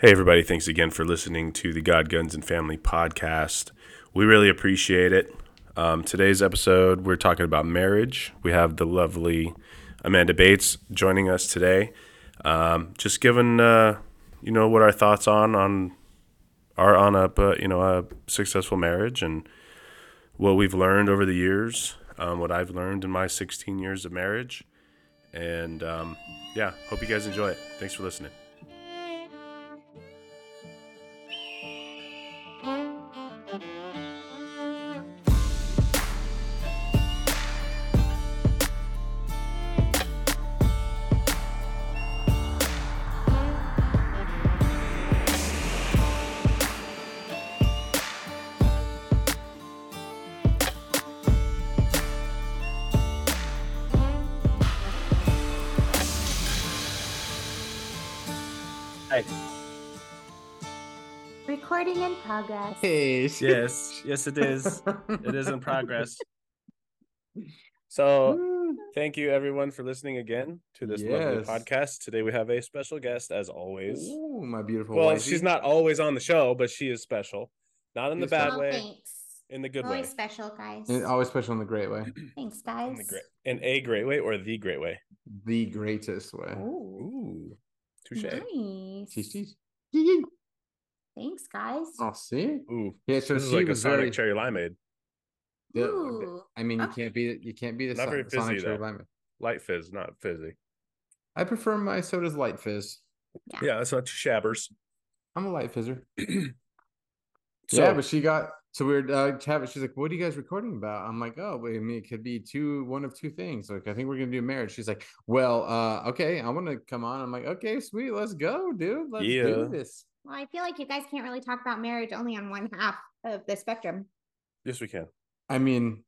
Hey, everybody. Thanks again for listening to the God, Guns, and Family podcast. We really appreciate it. Um, today's episode, we're talking about marriage. We have the lovely Amanda Bates joining us today. Um, just giving, uh, you know, what our thoughts on on are on a uh, you know a successful marriage and what we've learned over the years, um, what I've learned in my 16 years of marriage, and um, yeah, hope you guys enjoy it. Thanks for listening. Progress. Hey, Yes, yes, it is. it is in progress. So, thank you everyone for listening again to this lovely podcast. Today we have a special guest, as always. Ooh, my beautiful. Well, wifey. she's not always on the show, but she is special. Not in the She's bad Oh, way, thanks. in the good Always way, Always special, guys. And always special in the great way, Thanks, guys. in the great, in a great way or the great way. the greatest way. Ooh, Ooh, touche. nice. Cheese, cheese. Thanks, guys. Oh, see, Ooh, yeah. So this is she like a was Sonic very. cherry limeade, yeah, Ooh. I mean, you Okay. can't be you can't be the Not son- very Sonic fizzy, Cherry though. Light fizz, not fizzy. I prefer my sodas light fizz. Yeah. Yeah, that's not too shabbers. I'm a light fizzer. So, yeah, but she got so weird. Uh, chat. She's like, "What are you guys recording about?" I'm like, "Oh, wait, I mean, it could be two, one of two things. Like, I think we're gonna do marriage." She's like, "Well, uh, okay, I want to come on." I'm like, "Okay, sweet, let's go, dude. Let's Yeah. do this." Well, I feel like you guys can't really talk about marriage only on one half of the spectrum. yes, we can. I mean,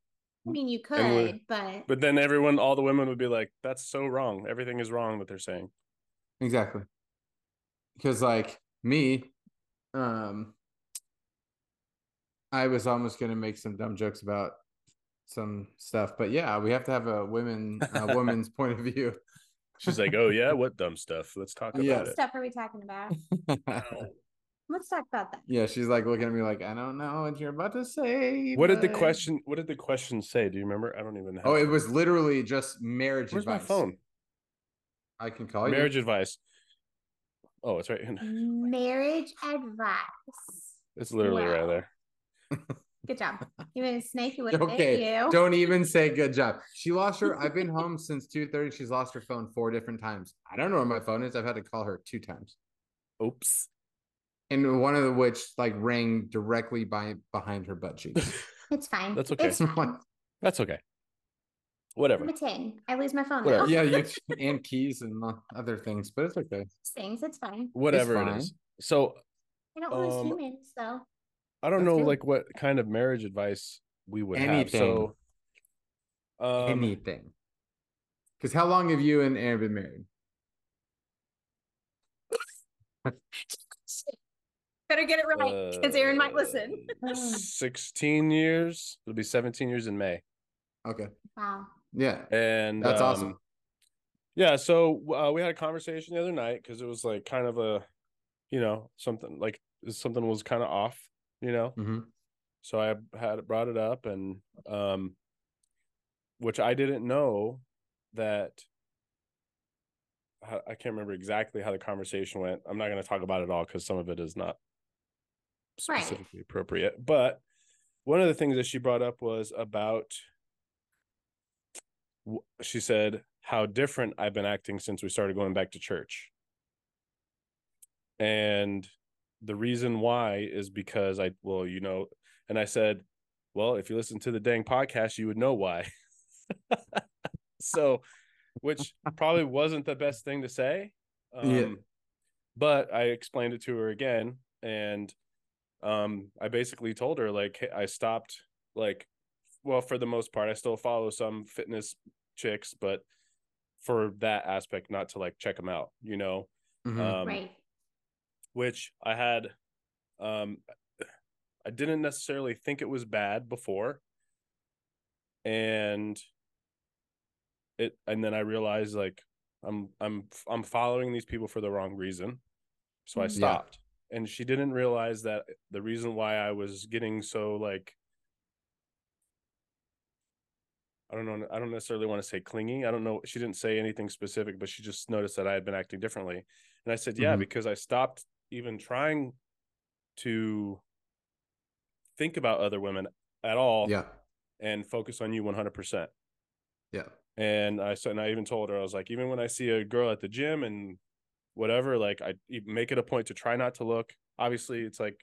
I mean, you could, but But then everyone, all the women would be like, "That's so wrong. Everything is wrong what they're saying." Exactly. Because like me, um I was almost gonna make some dumb jokes about some stuff, but yeah, we have to have a women a woman's point of view. She's like, "Oh yeah, what dumb stuff? Let's talk about Yeah. what stuff are we talking about? Let's talk about that. yeah, she's like looking at me like, I don't know what you're about to say. What did the question? What did the question say? Do you remember? I don't even. Have Oh, it was literally just marriage Where's my phone? I can call Marriage you. Marriage advice. Oh, it's right. in- Marriage advice. It's literally right there. Good job. Even Snake, you would okay. Okay, you. don't even say good job. She lost her. I've been home since two thirty. She's lost her phone four different times. I don't know where my phone is. I've had to call her two times, Oops. And one of the which like rang directly by behind her butt cheeks. It's fine. That's okay. It's fine. That's okay. Whatever. I'm a 10. I lose my phone Whatever. now. yeah, you and keys and other things, but it's okay. Things, it's fine. Whatever it's fine. is. So I don't lose Um, humans, so I don't That's know good. like what kind of marriage advice we would have. So um, Anything. Because how long have you and Aaron been married? better get it right because Aaron might listen. uh, 16 years. It'll be 17 years in May. Okay. Wow. Yeah. And That's um, awesome. Yeah, so uh, we had a conversation the other night because it was like kind of a, you know, something like something was kind of off, you know. hmm So I had brought it up, and um, which I didn't know that. I I can't remember exactly how the conversation went. I'm not going to talk about it all because some of it is not Right. specifically appropriate. But one of the things that she brought up was about. She said how different I've been acting since we started going back to church. And the reason why is because I, well, you know, and I said, well, if you listen to the dang podcast, you would know why. so, which probably wasn't the best thing to say. Um, Yeah. But I explained it to her again. And um, I basically told her, like, hey, I stopped, like, well, for the most part, I still follow some fitness chicks, but for that aspect, not to like check them out, you know? Mhm. Um, right. which I had um I didn't necessarily think it was bad before and it and then I realized like I'm I'm I'm following these people for the wrong reason so I Mhm. Yeah. stopped and she didn't realize that the reason why I was getting so like I don't know I don't necessarily want to say clingy. I don't know she didn't say anything specific, but she just noticed that I had been acting differently. And I said, "Yeah, Mhm. because I stopped even trying to think about other women at all Yeah. and focus on you 100%." Yeah. And I said, and I even told her, I was like, even when I see a girl at the gym and whatever, like I make it a point to try not to look. Obviously, it's like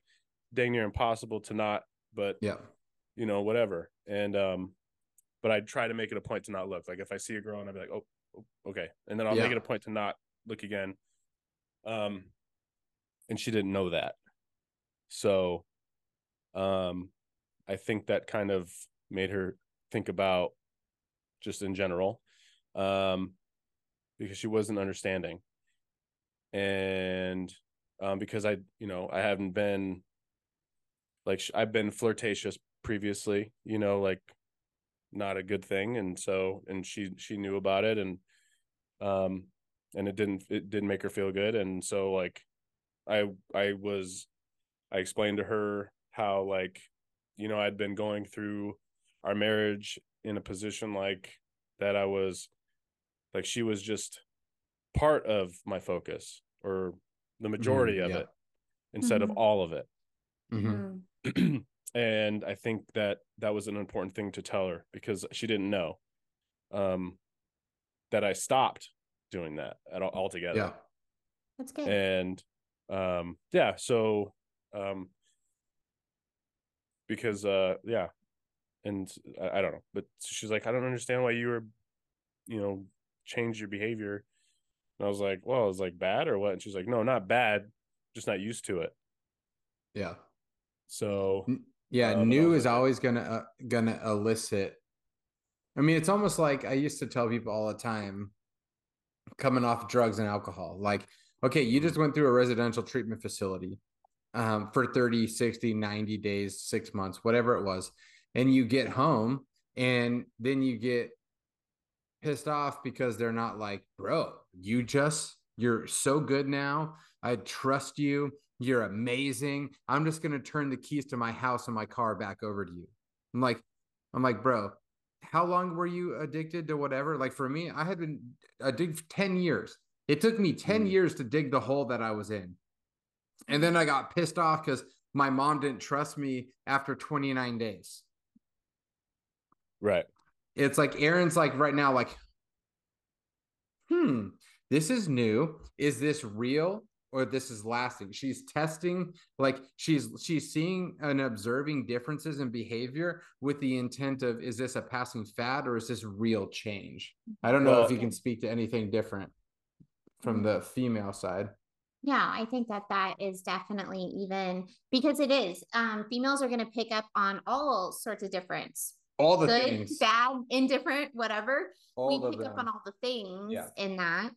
dang near impossible to not, but Yeah. you know, whatever. And um, but I try to make it a point to not look. Like if I see a girl and I'll be like, oh, oh, okay, and then I'll make it a point to not look again. Um, and she didn't know that, so um, I think that kind of made her think about just in general, um, because she wasn't understanding, and um, because I, you know, I haven't been like I've been flirtatious previously, you know, like not a good thing, and so and she she knew about it, and um, and it didn't it didn't make her feel good, and so like I I was I explained to her how like you know I'd been going through our marriage in a position like that I was like she was just part of my focus or the majority of yeah. it instead of Mhm. all of it Mhm. Mhm. and I think that that was an important thing to tell her because she didn't know um that I stopped doing that at all altogether Yeah. That's good. and um yeah so um because uh yeah and I, I don't know but she's like i don't understand why you were you know change your behavior and i was like well it's like bad or what and she's like no not bad just not used to it Yeah. so Yeah, Uh, new is always gonna uh, gonna elicit. I mean, it's almost like I used to tell people all the time, coming off drugs and alcohol, like, okay, you just went through a residential treatment facility um, for 30, 60, 90 days, six months, whatever it was, and you get home and then you get pissed off because they're not like, bro, you just you're so good now. I trust you. You're amazing. I'm just gonna turn the keys to my house and my car back over to you. I'm like, I'm like, bro, how long were you addicted to whatever? Like for me, I had been addicted for 10 years. It took me 10 Mm. years to dig the hole that I was in. And then I got pissed off because my mom didn't trust me after 29 days. right It's like Aaron's like right now, like, hmm, this is new. Is this real or this is lasting? She's testing, like she's she's seeing and observing differences in behavior with the intent of is this a passing fad or is this real change? I don't know if you can speak to anything different from the female side. Yeah, I think that that is definitely even because it is. Um, females are going to pick up on all sorts of difference, All the good, things. bad, indifferent, whatever. All we pick up on all the things Yeah. in that.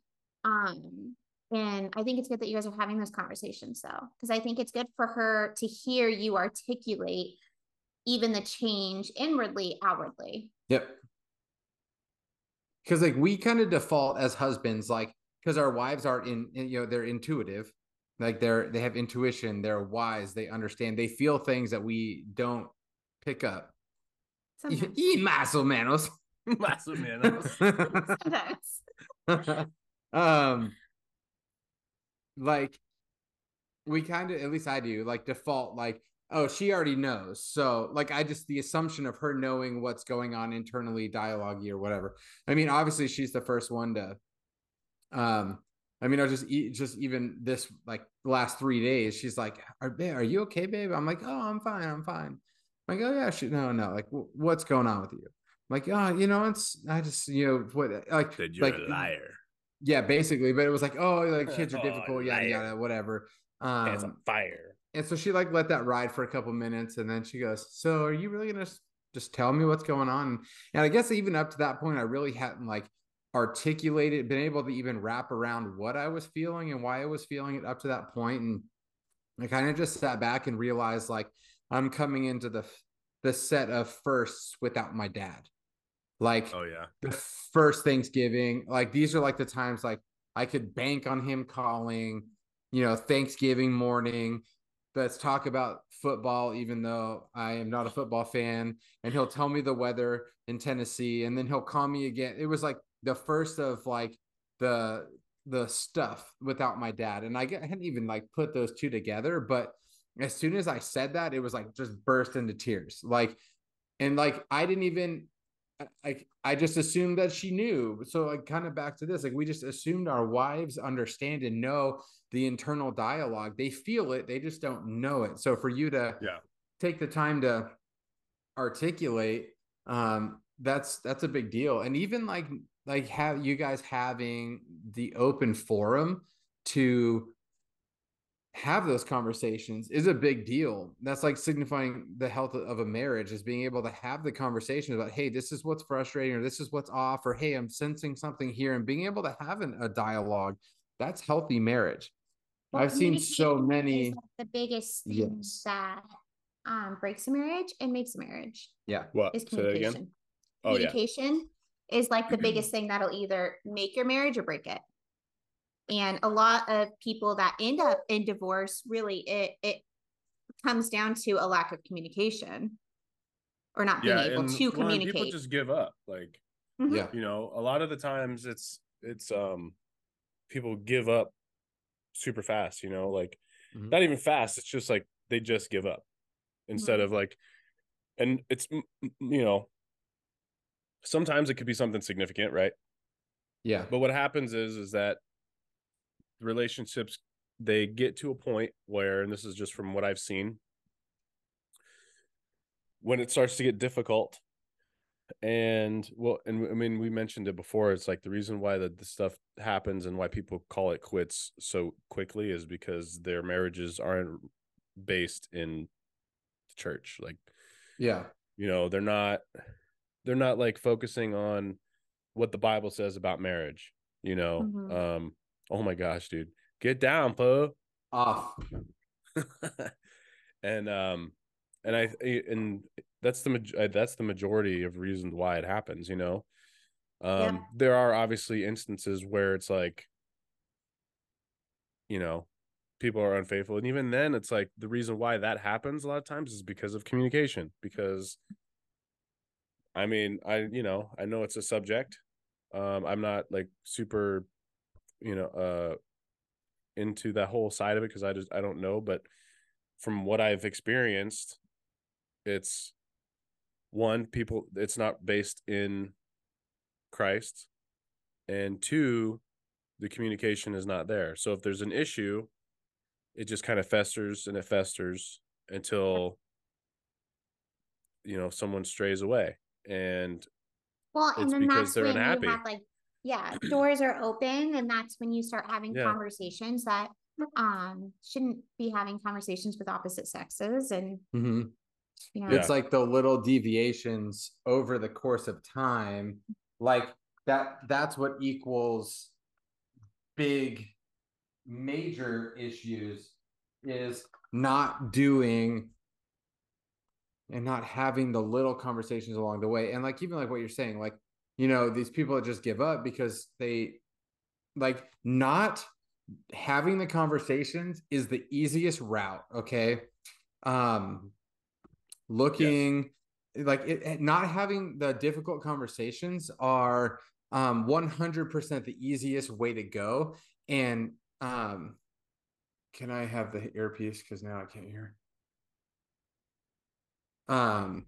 Um, and I think it's good that you guys are having those conversations though, because I think it's good for her to hear you articulate even the change inwardly, outwardly. Yep. Because like we kind of default as husbands, like because our wives are in- you know, they're intuitive, like they're they have intuition, they're wise, they understand, they feel things that we don't pick up. Sometimes. Y más o menos. Más o menos. Sometimes. um, like we kind of, at least I do, like default, like oh, she already knows. So like I just the assumption of her knowing what's going on internally, dialogue or whatever. I mean, obviously she's the first one to um I mean, I just just even this like last three days, she's like, "Are babe, are you okay, babe?" I'm like, "Oh, I'm fine, I'm fine." I'm like, "Oh yeah, she no, no, like, w- what's going on with you?" I'm like, "Oh, you know, it's I just you know what like Said you're like a liar. yeah, basically, but it was like, oh, like kids are Oh, difficult, yada yada, whatever. Um, on fire. and so she like let that ride for a couple minutes, and then she goes, "So, are you really gonna just tell me what's going on?" And I guess even up to that point, I really hadn't like articulated, been able to even wrap around what I was feeling and why I was feeling it up to that point, and I kind of just sat back and realized like I'm coming into the the set of firsts without my dad, like Oh yeah. the first Thanksgiving. Like these are like the times like I could bank on him calling. you know, Thanksgiving morning. Let's talk about football, even though I am not a football fan. And he'll tell me the weather in Tennessee, and then he'll call me again. It was like the first of like the the stuff without my dad, and I, I hadn't even like put those two together. But as soon as I said that, it was like just burst into tears. Like, and like I didn't even like I just assumed that she knew. So like kind of back to this, like we just assumed our wives understand and know the internal dialogue. They feel it, they just don't know it. So for you to Yeah. take the time to articulate, um, that's that's a big deal. And even like like have you guys having the open forum to have those conversations is a big deal. That's like signifying the health of a marriage is being able to have the conversation about, hey, this is what's frustrating, or this is what's off, or hey, I'm sensing something here, and being able to have an, a dialogue. That's healthy marriage. Well, I've seen so many. like, the biggest thing Yes. that um breaks a marriage and makes a marriage Yeah. What? is Say that again. communication. Oh yeah. communication is like the biggest thing that'll either make your marriage or break it. And a lot of people that end up in divorce, really, it it comes down to a lack of communication or not being Yeah. able to well, communicate. people just give up. Like Mhm. Yeah. you know, a lot of the times it's it's um people give up super fast. You know, like Mhm. not even fast. It's just like they just give up instead Right. of like, and it's you know, sometimes it could be something significant, right? Yeah. But what happens is is that relationships they get to a point where, and this is just from what I've seen, when it starts to get difficult, and well, and I mean we mentioned it before. It's like the reason why that the stuff happens and why people call it quits so quickly is because their marriages aren't based in the church. Like Yeah. you know they're not they're not like focusing on what the bible says about marriage you know Mhm. um oh my gosh dude get down po Off. and um and i and that's the maj- uh, that's the majority of reasons why it happens you know um Yeah. there are obviously instances where it's like you know people are unfaithful and even then it's like the reason why that happens a lot of times is because of communication because i mean i you know i know it's a subject um i'm not like super you know uh into that whole side of it because i just i don't know but from what i've experienced it's one people it's not based in christ and two the communication is not there so if there's an issue it just kind of festers and it festers until you know someone strays away and Well, and It's then because that's they're when unhappy. you have like, yeah, doors are open, and that's when you start having Yeah. conversations that um shouldn't be having conversations with opposite sexes, and Mhm. you know, Yeah. It's like the little deviations over the course of time. Like that, that's what equals big major issues is not doing and not having the little conversations along the way. And like even like what you're saying, like, you know, these people that just give up because they like not having the conversations is the easiest route. Okay. Um looking like it, not having the difficult conversations are um 100% the easiest way to go and um can i have the earpiece because now i can't hear um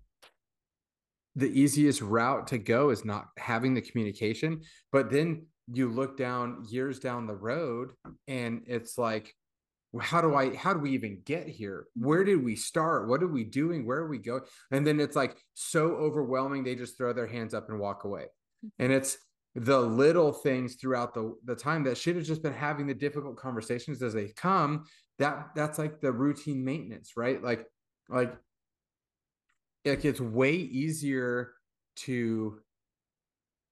the easiest route to go is not having the communication but then you look down years down the road and it's like how do i how do we even get here? Where did we start? What are we doing? Where are we going and then it's like so overwhelming they just throw their hands up and walk away. And it's the little things throughout the the time that should have just been having the difficult conversations as they come that that's like the routine maintenance right? Like like like it's way easier to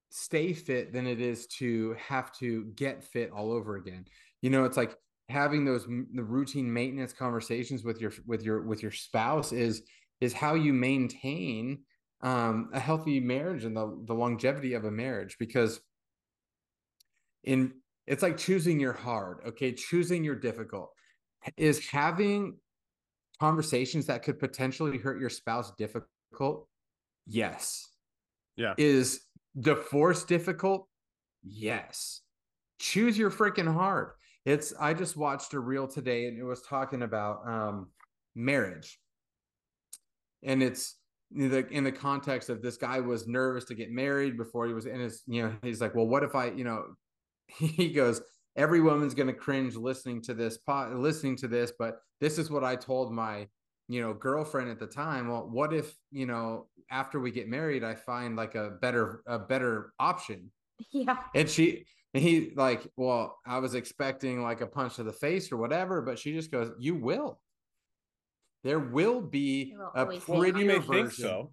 stay fit than it is to have to get fit all over again you know it's like having those the routine maintenance conversations with your with your with your spouse is is how you maintain um a healthy marriage and the the longevity of a marriage because in it's like choosing your hard, okay? Choosing your difficult. Is having conversations that could potentially hurt your spouse difficult? Yes. Yeah. Is divorce difficult? Yes. Choose your freaking heart. It's I just watched a reel today and it was talking about um marriage. And it's in the in the context of this guy was nervous to get married before he was in his, you know, he's like, well, what if I, you know, he goes, every woman's going to cringe listening to this pot, listening to this, but this is what I told my, you know, girlfriend at the time. Well, what if, you know, after we get married, I find like a better, a better option. Yeah. And she, and he like, well, I was expecting like a punch to the face or whatever, but she just goes, you will. There will be will a always be you may think so.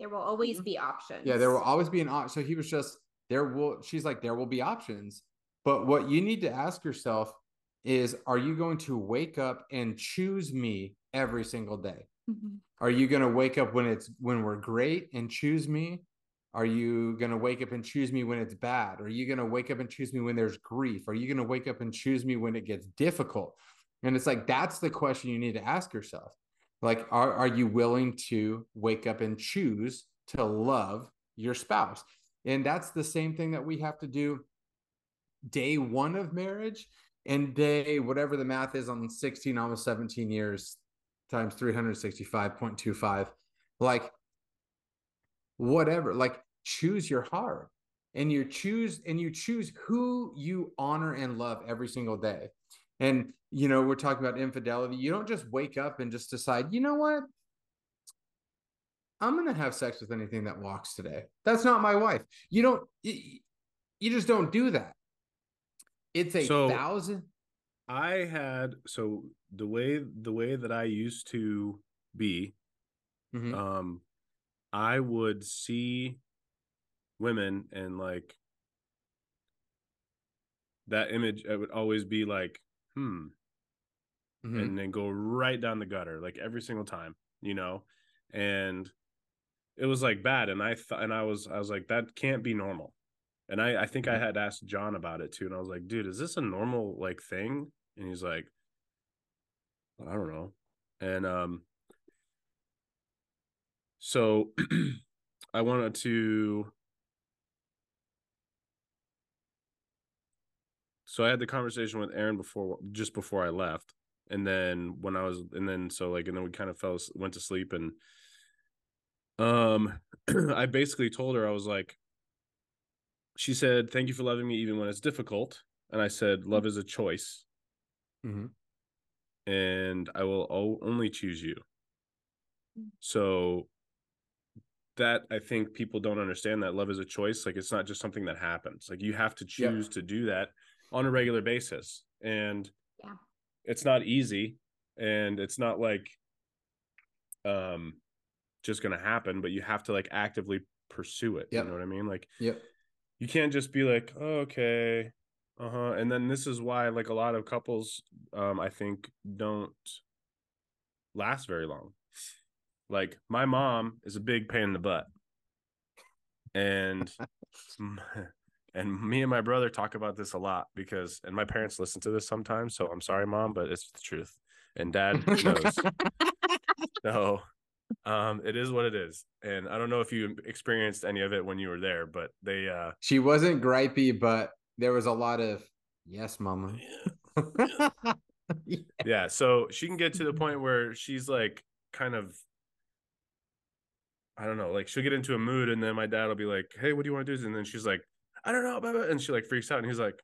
There will always mm-hmm. be options. Yeah, there will always be an option. So he was just there will she's like there will be options. But what you need to ask yourself is are you going to wake up and choose me every single day? Mhm. Are you going to wake up when it's when we're great and choose me? Are you going to wake up and choose me when it's bad? Are you going to wake up and choose me when there's grief? Are you going to wake up and choose me when it gets difficult? And it's like that's the question you need to ask yourself. Like are are you willing to wake up and choose to love your spouse? And that's the same thing that we have to do day 1 of marriage and day whatever the math is on 16 almost 17 years times 365.25 like whatever like choose your heart and you choose and you choose who you honor and love every single day. And you know we're talking about infidelity. You don't just wake up and just decide you know what? I'm gonna have sex with anything that walks today. That's not my wife. You don't you just don't do that it's a So- thousand I had so the way the way that I used to be, Mhm. um, I would see women and like that image. It would always be like, hmm, Mhm. and then go right down the gutter like every single time, you know, and it was like bad. And I thought, and I was, I was like, that can't be normal. And I, I think I Mhm. had asked John about it too, and I was like, dude, is this a normal like thing? And he's like, I don't know. And um, so I wanted to. So I had the conversation with Aaron before, just before I left, and then when I was, and then so like, and then we kind of fell, went to sleep, and um, I basically told her I was like, she said, "Thank you for loving me even when it's difficult," and I said, "Love is a choice." Mhm. and I will o- only choose you. Mm. So that I think people don't understand that love is a choice. Like it's not just something that happens. Like you have to Yep. choose to do that on a regular basis. And Yeah. it's not easy and it's not like um just gonna happen, but you have to like actively pursue it. Yep. You know what I mean? Like yep you can't just be like, oh, okay, uh huh. And then this is why, like, a lot of couples, um, I think, don't last very long. Like, my mom is a big pain in the butt, and and me and my brother talk about this a lot because, and my parents listen to this sometimes. So I'm sorry, mom, but it's the truth, and dad knows. so um it is what it is and i don't know if you experienced any of it when you were there but they uh she wasn't gripey but there was a lot of yes mama. Yeah. So she can get to the point where she's like kind of i don't know like she'll get into a mood and then my dad will be like hey what do you want to do? And then she's like i don't know blah, blah," and she like freaks out and he's like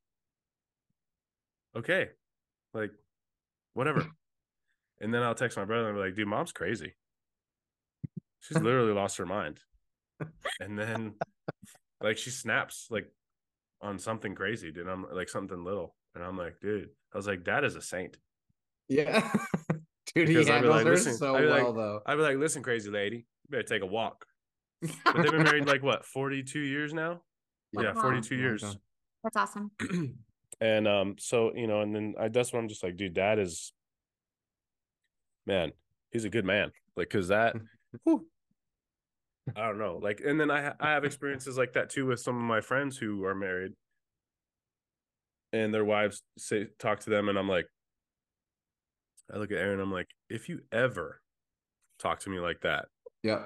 okay like whatever. And then i'll text my brother and be like dude mom's crazy she's literally lost her mind and then like she snaps like on something crazy dude i'm like something little and i'm like dude i was like dad is a saint yeah dude he Because I'd handles like, her listen, so I'd like- well though I'd be like, listen, crazy lady, you better take a walk. But they've been married like what, 42 years now? Yeah, 42 Long years. time. That's awesome. and um, so you know, and then I that's when I'm just like, dude, dad is man, he's a good man. Like, cause that whew, I don't know. Like, and then I I have experiences like that too with some of my friends who are married. and their wives say talk to them and I'm like I look at Aaron I'm like if you ever talk to me like that Yeah.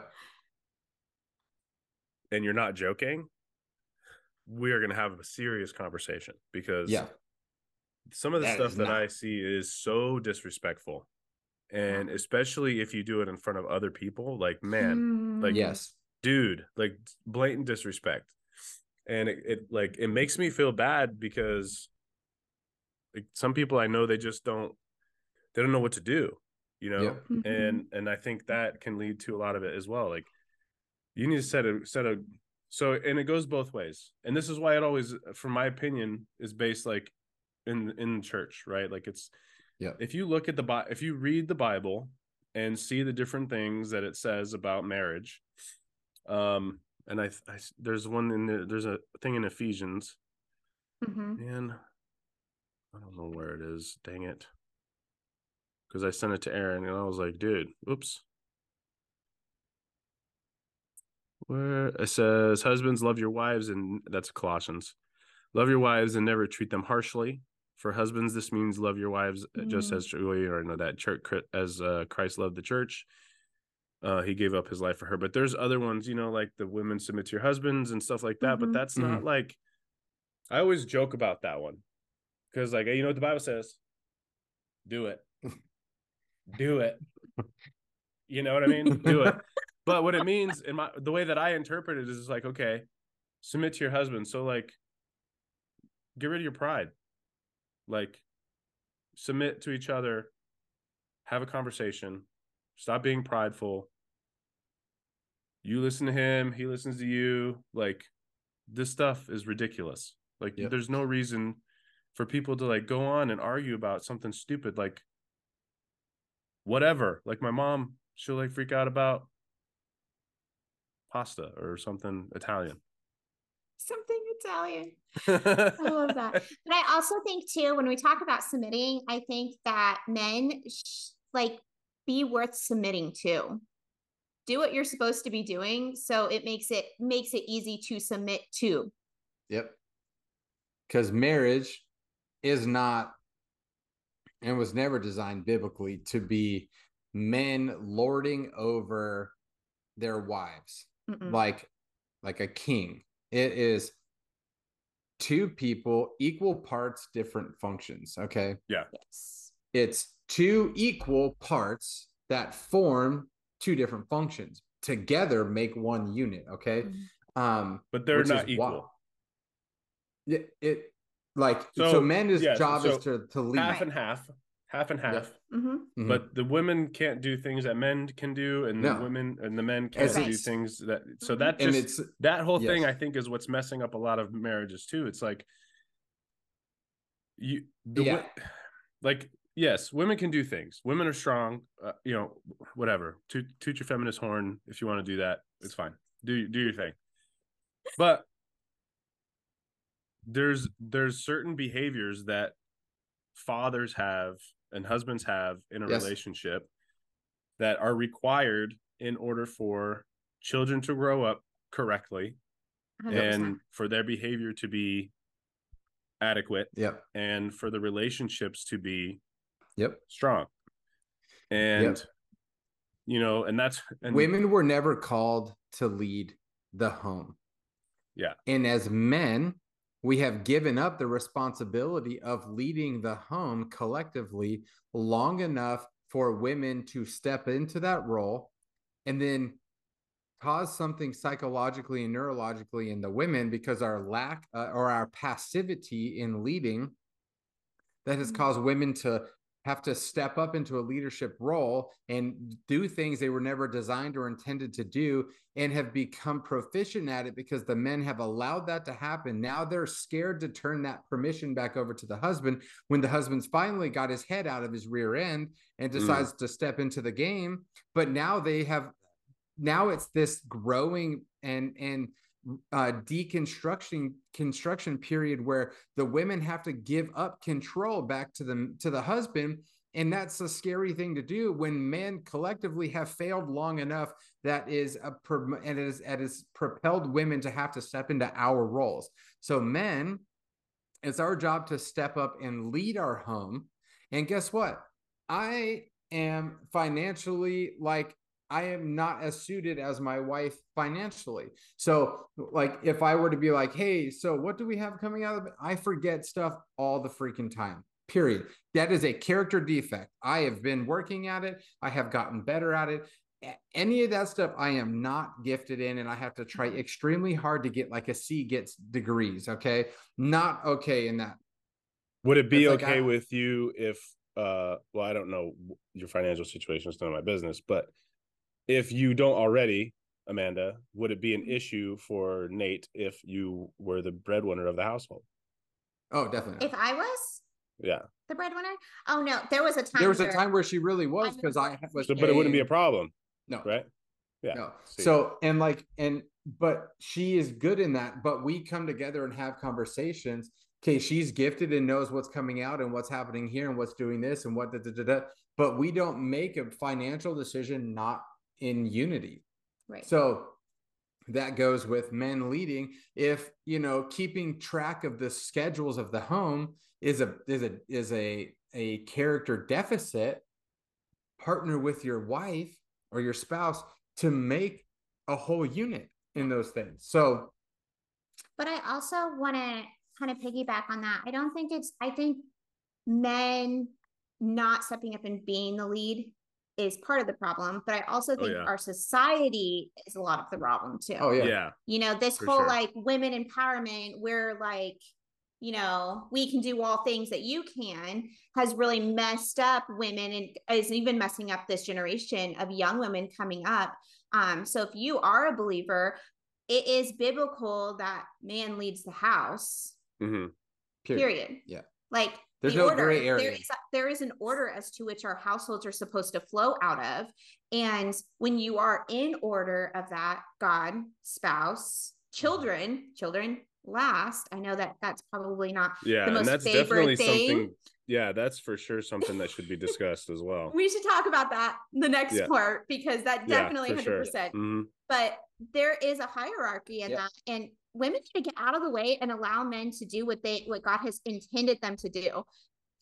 and you're not joking we are going to have a serious conversation because Yeah. some of the That stuff that not- I see is so disrespectful and especially if you do it in front of other people like man like Mm. Yes. dude like blatant disrespect and it, it like it makes me feel bad because like some people i know they just don't they don't know what to do you know Yep. Mhm. and and i think that can lead to a lot of it as well like you need to set a set a so and it goes both ways and this is why it always from my opinion is based like in in church right like it's Yeah. if you look at the Bi- if you read the bible and see the different things that it says about marriage um and i, I there's one in the, there's a thing in ephesians. Mhm. and i don't know where it is. Dang it. Because i sent it to aaron and i was like dude oops. Where it says husbands love your wives and that's colossians. Love your wives and never treat them harshly for husbands this means love your wives uh, just Mm. as we already know that church as uh, christ loved the church uh, he gave up his life for her. But there's other ones you know like the women submit to your husbands and stuff like that but Mhm. that's not like i always joke about that one because like you know what the bible says? Do it. Do it. You know what i mean? Do it. But what it means in my the way that i interpret it is like okay submit to your husband. So like get rid of your pride like submit to each other have a conversation stop being prideful. You listen to him he listens to you like this stuff is ridiculous. Like Yep. there's no reason for people to like go on and argue about something stupid like whatever. Like my mom she'll like freak out about pasta or something italian Something Italian. I love that. But I also think too, when we talk about submitting, I think that men sh- like be worth submitting to. Do what you're supposed to be doing, so it makes it makes it easy to submit to. Yep. Because marriage is not and was never designed biblically to be men lording over their wives Mm-mm. like like a king. It is two people, equal parts, different functions. Okay. Yeah. yes. It's two equal parts that form two different functions together make one unit. Okay. Mhm. Um, but they're not equal Yeah, it like so, So, men's yes, job so is to to lead. half and half half and half. Hmm Mhm. but the women can't do things that men can do and the women and the men can't As do it's- things that so Mhm. that and just it's that whole thing i think is what's messing up a lot of marriages too. It's like you the Yeah. wo- like yes women can do things. Women are strong uh, you know whatever. Toot, toot your feminist horn if you want to do that it's fine. Do do your thing. But there's there's certain behaviors that fathers have and husbands have in a Yes. relationship that are required in order for children to grow up correctly 100%. and for their behavior to be adequate yep, and for the relationships to be yep. strong and you know and that's and Women were never called to lead the home. Yeah. And as men, we have given up the responsibility of leading the home collectively long enough for women to step into that role and then cause something psychologically and neurologically in the women because our lack uh, or our passivity in leading that has Mhm. caused women to have to step up into a leadership role and do things they were never designed or intended to do and have become proficient at it because the men have allowed that to happen. Now they're scared to turn that permission back over to the husband when the husband's finally got his head out of his rear end and Mm. decides to step into the game. But now they have now it's this growing and and uh, deconstruction construction period where the women have to give up control back to the to the husband and that's a scary thing to do when men collectively have failed long enough that is a and it is it has propelled women to have to step into our roles so men it's our job to step up and lead our home. And guess what? I am financially like I am not as suited as my wife financially. So, like, if I were to be like, hey, so what do we have coming out of it? I forget stuff all the freaking time. Period. That is a character defect. I have been working at it. I have gotten better at it. Any of that stuff I am not gifted in, and I have to try extremely hard to get like a C gets degrees. Okay. Not okay in that. Would it be It's like okay I- with you if uh well I don't know your financial situation is none of my business, but if you don't already, Amanda, would it be an mm-hmm. issue for Nate if you were the breadwinner of the household? Oh, definitely. If I was Yeah. the breadwinner, oh no, there was a time. There was a time where she really was I'm because I was. So, but it wouldn't be a problem, No. right? Yeah. No. See. So and like and but she is good in that. But we come together and have conversations. Okay, she's gifted and knows what's coming out and what's happening here and what's doing this and what da, da, da, da. But we don't make a financial decision not in unity. right. So that goes with men leading. If you know, keeping track of the schedules of the home is a is a is a a character deficit, partner with your wife or your spouse to make a whole unit in those things. So But I also want to kind of piggyback on that. I don't think it's, I think men not stepping up and being the lead is part of the problem. But I also Oh, think yeah. our society is a lot of the problem too. oh yeah. yeah. You know, this For whole sure. like women empowerment, where like, you know, we can do all things that you can, has really messed up women and is even messing up this generation of young women coming up. Um, so if you are a believer, it is biblical that man leads the house. hmm Period. Yeah. Like There's the no order, gray area. is a- there is an order as to which our households are supposed to flow out of, and when you are in order of that, God, spouse, children, children last. I know that that's probably not. Yeah. most And that's favorite definitely thing. Something. Yeah, that's for sure something that should be discussed as well. We should talk about that the next Yeah. part because that definitely for hundred sure. percent. hmm But there is a hierarchy in Yep. that, and women need to get out of the way and allow men to do what they what God has intended them to do.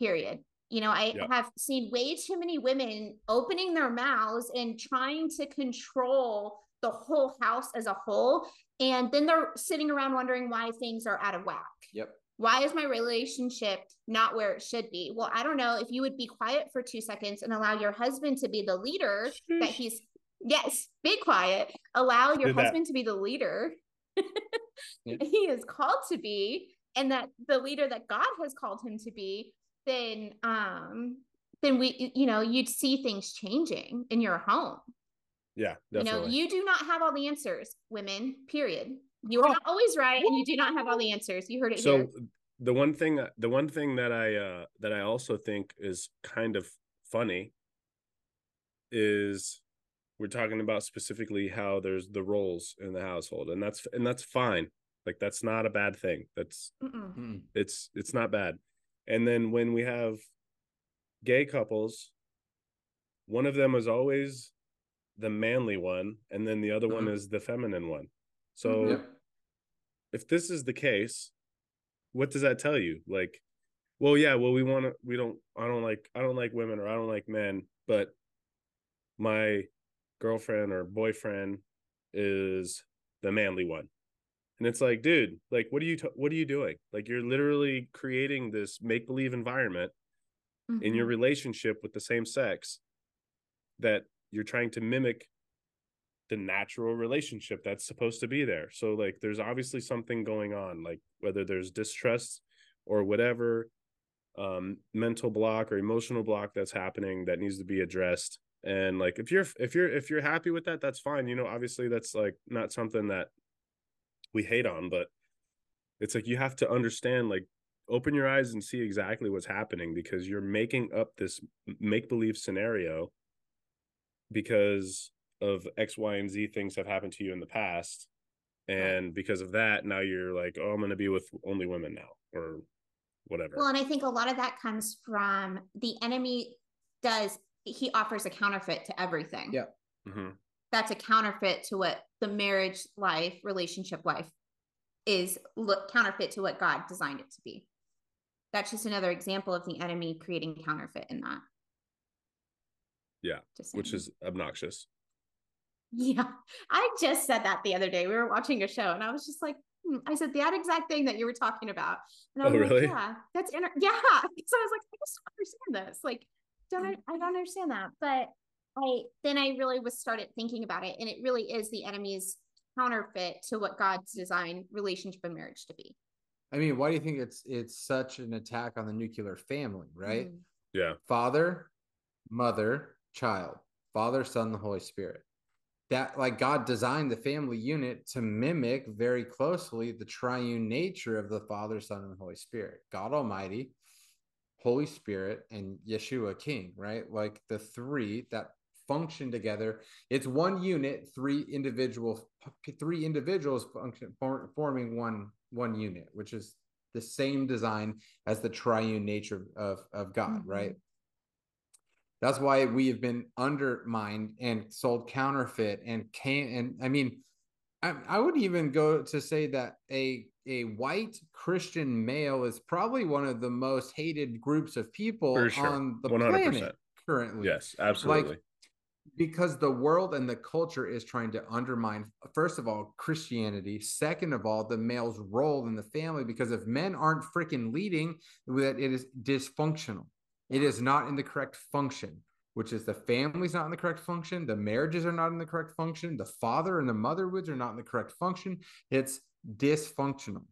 Period. You know, I Yep. have seen way too many women opening their mouths and trying to control the whole house as a whole, and then they're sitting around wondering why things are out of whack. Yep. Why is my relationship not where it should be? Well, I don't know. If you would be quiet for two seconds and allow your husband to be the leader that he's yes, be quiet. Allow your husband to be the leader Yeah. he is called to be, and that the leader that God has called him to be, then um then we you know you'd see things changing in your home. Yeah, You know, you do not have all the answers, women, period. You are not always right and you do not have all the answers. You heard it so here. the one thing the one thing that i uh that i also think is kind of funny is we're talking about specifically how there's the roles in the household and that's and that's fine like that's not a bad thing that's Mm-mm. Mm. it's it's not bad and then when we have gay couples one of them is always the manly one and then the other one Mhm. is the feminine one so. Yep. if this is the case, what does that tell you? Like, well, yeah, well, we want to, we don't, I don't like, I don't like women or I don't like men, but my girlfriend or boyfriend is the manly one. And it's like, dude, like, what are you, t- what are you doing? Like, you're literally creating this make believe environment in your Mhm. relationship with the same sex that you're trying to mimic the natural relationship that's supposed to be there. So like there's obviously something going on like whether there's distrust or whatever um mental block or emotional block that's happening that needs to be addressed. And like if you're if you're if you're happy with that that's fine. You know, obviously that's like not something that we hate on, but it's like you have to understand like open your eyes and see exactly what's happening because you're making up this make believe scenario because of X, Y, and Z things have happened to you in the past. And because of that, now you're like, oh, I'm going to be with only women now or whatever. Well, and I think a lot of that comes from the enemy does he offers a counterfeit to everything. Yeah. hmm That's a counterfeit to what the marriage life, relationship life is look counterfeit to what God designed it to be. that's just another example of the enemy creating counterfeit in that. Yeah, which is obnoxious. Yeah, I just said that the other day. We were watching a show, and I was just like, hmm, I said that exact thing that you were talking about. And I Oh, was like, really? yeah, that's inter- yeah. So I was like, I just don't understand this. Like, don't I, I don't understand that. But I then I really was started thinking about it, and it really is the enemy's counterfeit to what God's designed relationship and marriage to be. I mean, why do you think it's it's such an attack on the nuclear family, right? Mm. Yeah, Father, mother, child, Father, Son, the Holy Spirit. That like God designed the family unit to mimic very closely the triune nature of the Father, Son, and Holy Spirit. God Almighty, Holy Spirit, and Yeshua King, right? Like the three that function together. It's one unit, three individual, three individuals function for, forming one one unit, which is the same design as the triune nature of of God, Mhm. right? That's why we have been undermined and sold counterfeit and can and I mean, I, I would even go to say that a a white Christian male is probably one of the most hated groups of people sure. on the 100%. planet currently yes, absolutely. Like, because the world and the culture is trying to undermine first of all christianity second of all the male's role in the family because if men aren't freaking leading that it is dysfunctional it is not in the correct function which is the family's not in the correct function the marriages are not in the correct function the father and the motherhoods are not in the correct function. It's dysfunctional.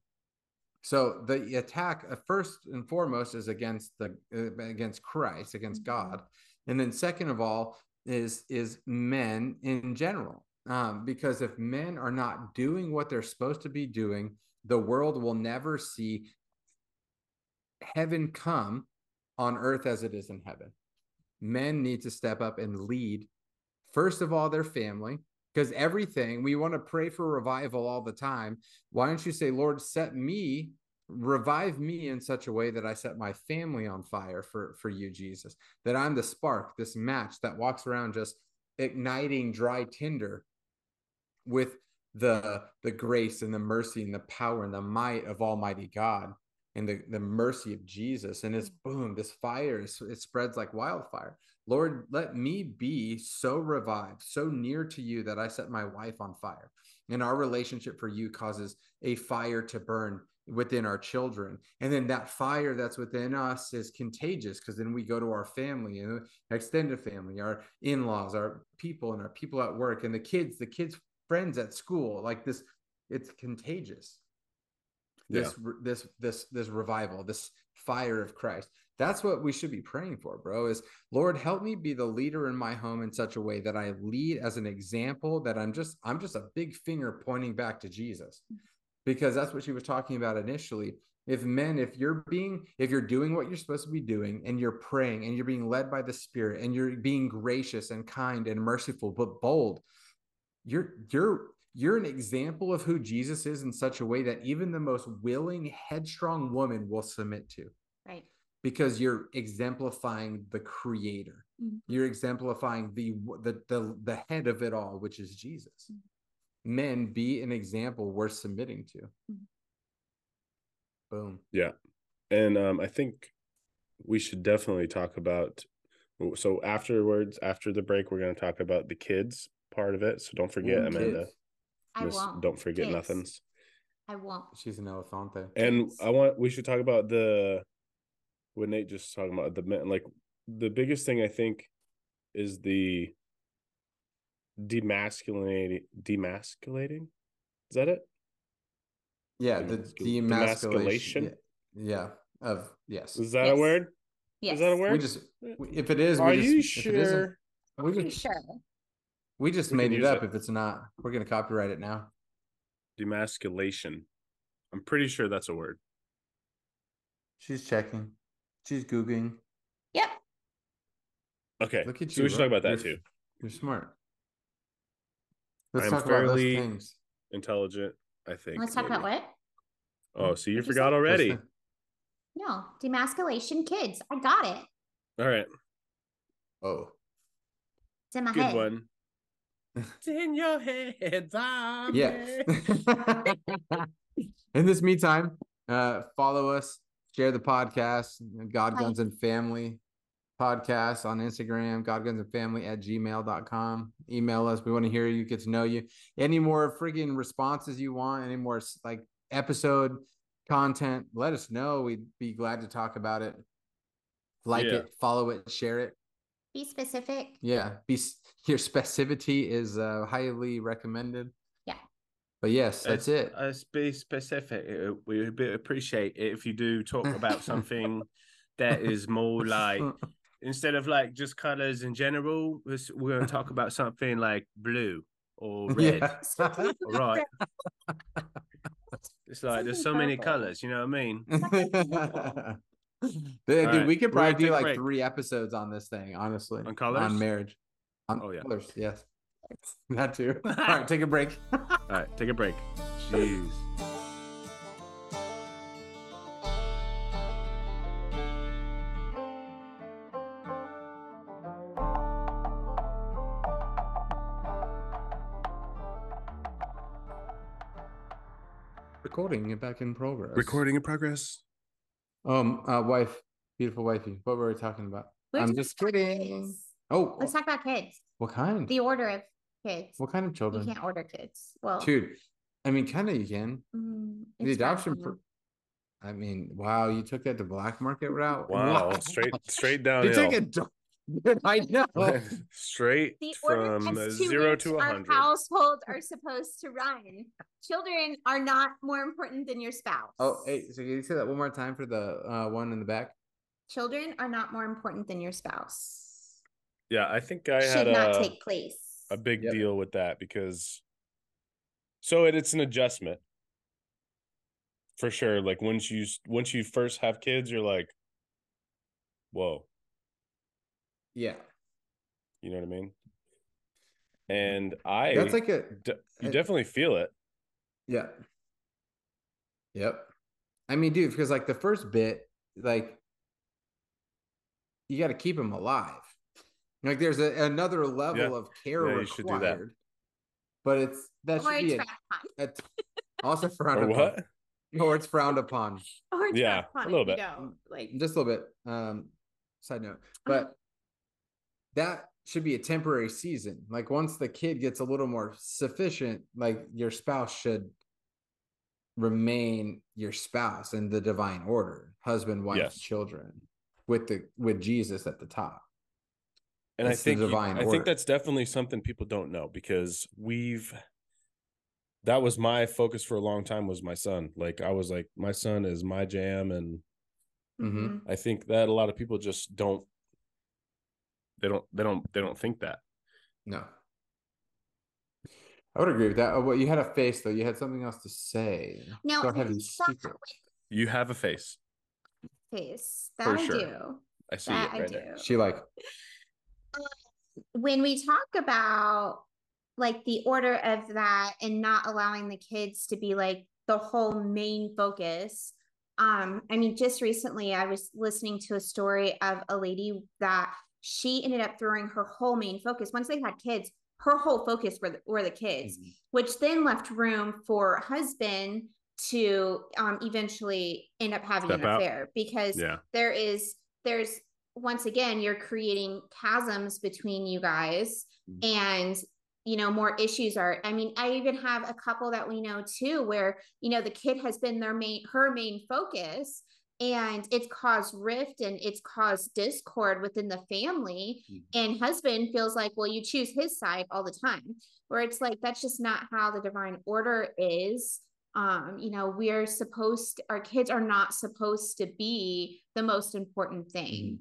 So the attack uh, first and foremost is against the uh, against christ against Mhm. god. And then second of all is is men in general. Um, because if men are not doing what they're supposed to be doing the world will never see heaven come on earth as it is in heaven. Men need to step up and lead first of all their family because everything we want to pray for revival all the time. Why don't you say lord set me revive me in such a way that i set my family on fire for for you jesus. That i'm the spark this match that walks around just igniting dry tinder with the the grace and the mercy and the power and the might of almighty god and the, the mercy of jesus and it's mm. boom this fire is, it spreads like wildfire. Lord let me be so revived so near to you that i set my wife on fire. And our relationship for you causes a fire to burn within our children. And then that fire that's within us is contagious because then we go to our family and extended family our in-laws our people and our people at work and the kids the kids friends at school like this it's contagious this this this this revival this fire of christ. That's what we should be praying for bro is lord help me be the leader in my home in such a way that i lead as an example that i'm just i'm just a big finger pointing back to jesus. Because that's what she was talking about initially. If men if you're being if you're doing what you're supposed to be doing and you're praying and you're being led by the spirit and you're being gracious and kind and merciful but bold you're you're you're an example of who Jesus is in such a way that even the most willing headstrong woman will submit to Right. because you're exemplifying the creator Mhm. you're exemplifying the the the, the head of it all which is Jesus men be an example worth submitting to Mhm. boom Yeah. and um, I think we should definitely talk about. So afterwards, after the break, we're going to talk about the kids part of it. So don't forget, Ooh, Amanda. kids. I Miss- won't. Don't forget Kids. nothings. I won't. she's an elefante And I want we should talk about the what Nate just talking about the men like the biggest thing I think is the demasculating demasculating. Is that it? yeah the Demascul- demasculation demasculation? yeah, yeah of yes Is that a word? Yes. Is that a word? we just if it is Are we just, you if it isn't, sure? we Pretty just, sure. We just We made it up it. if it's not we're gonna copyright it now Demasculation. I'm pretty sure that's a word. she's checking she's googling Yep. Okay. look at so we should talk about that You're- too. you're smart let's I'm talk about those fairly- things Intelligent, I think. Let's talk about what? Oh, so you What'd you forgot already. No, demasculation kids. I got it. All right. oh It's in my Good head. one. It's in your head, zombie. yeah in this meantime uh follow us share the podcast, God Hi. Guns and Family podcast on Instagram, God Guns and Family at gmail.com. Email us. We want to hear you, get to know you. Any more friggin' responses you want, any more like episode content, let us know. We'd be glad to talk about it. Like Yeah. it, follow it, share it. Be specific. Yeah, be your specificity is uh, highly recommended. Yeah. But yes, that's it. Let's be specific. We would be- appreciate it if you do talk about something that is more like instead of like just colors in general. We're, we're going to talk about something like blue or red. Yeah. All right. It's like there's so many colors. You know what I mean? Dude, dude, right, we could probably do like break. three episodes on this thing, honestly. On colors? On marriage. On Oh, yeah. colors, yes. That too. All right, take a break. All right, take a break. Jeez. Recording it back in progress. Recording in progress. Um, uh, wife, beautiful wifey. What were we talking about? We're I'm just just kidding. Oh, Let's talk about kids. what kind? The order of kids. What kind of children? You can't order kids. Well, Dude, I mean, kind of you can. mm, The adoption. rational. Pro- I mean, wow, you took that to black market route. Wow, straight straight down. You took it. Dude, I know. straight the from zero to a hundred. households are supposed to run. Children are not more important than your spouse. Oh, hey, so can you say that one more time for the uh, one in the back? Children are not more important than your spouse. Yeah, I think I Should had not a, take place. a big Yep. deal with that because so it, it's an adjustment for sure. Like once you once you first have kids, you're like, whoa, Yeah, you know what I mean? And I that's like a de- you uh, definitely feel it. yeah. Yep. I mean, dude, because like the first bit, like you got to keep them alive. Like there's a, another level of care Yeah, you should do that. required, but it's that or should be it's a, frowned upon. a also frowned Or upon. what? Or it's frowned upon. Or it's Yeah, frowned upon a little bit. don't, like just a little bit um side note Uh-huh. but that should be a temporary season like once the kid gets a little more sufficient like your spouse should remain your spouse in the divine order husband wife Yes. children with the with jesus at the top And I It's the think you- I order. think that's definitely something people don't know because we've that was my focus for a long time was my son. Like I was like my son is my jam and Mhm. mhm. I think that a lot of people just don't they don't they don't they don't think that. no i would agree with that oh, well you had a face though you had something else to say Now, Go ahead and stop. You have a face. face. For That I sure. do. I see That it I right do. there. she like when we talk about like the order of that and not allowing the kids to be like the whole main focus um i mean just recently i was listening to a story of a lady that she ended up throwing her whole main focus once they had kids her whole focus were the, were the kids Mm-hmm. which then left room for husband to um eventually end up having Step an out. affair because Yeah. there is there's once again you're creating chasms between you guys Mm. and you know more issues are i mean i even have a couple that we know too where you know the kid has been their main her main focus and it's caused rift and it's caused discord within the family. Mm. and husband feels like well you choose his side all the time where it's like that's just not how the divine order is. Um you know we're supposed our kids are not supposed to be the most important thing.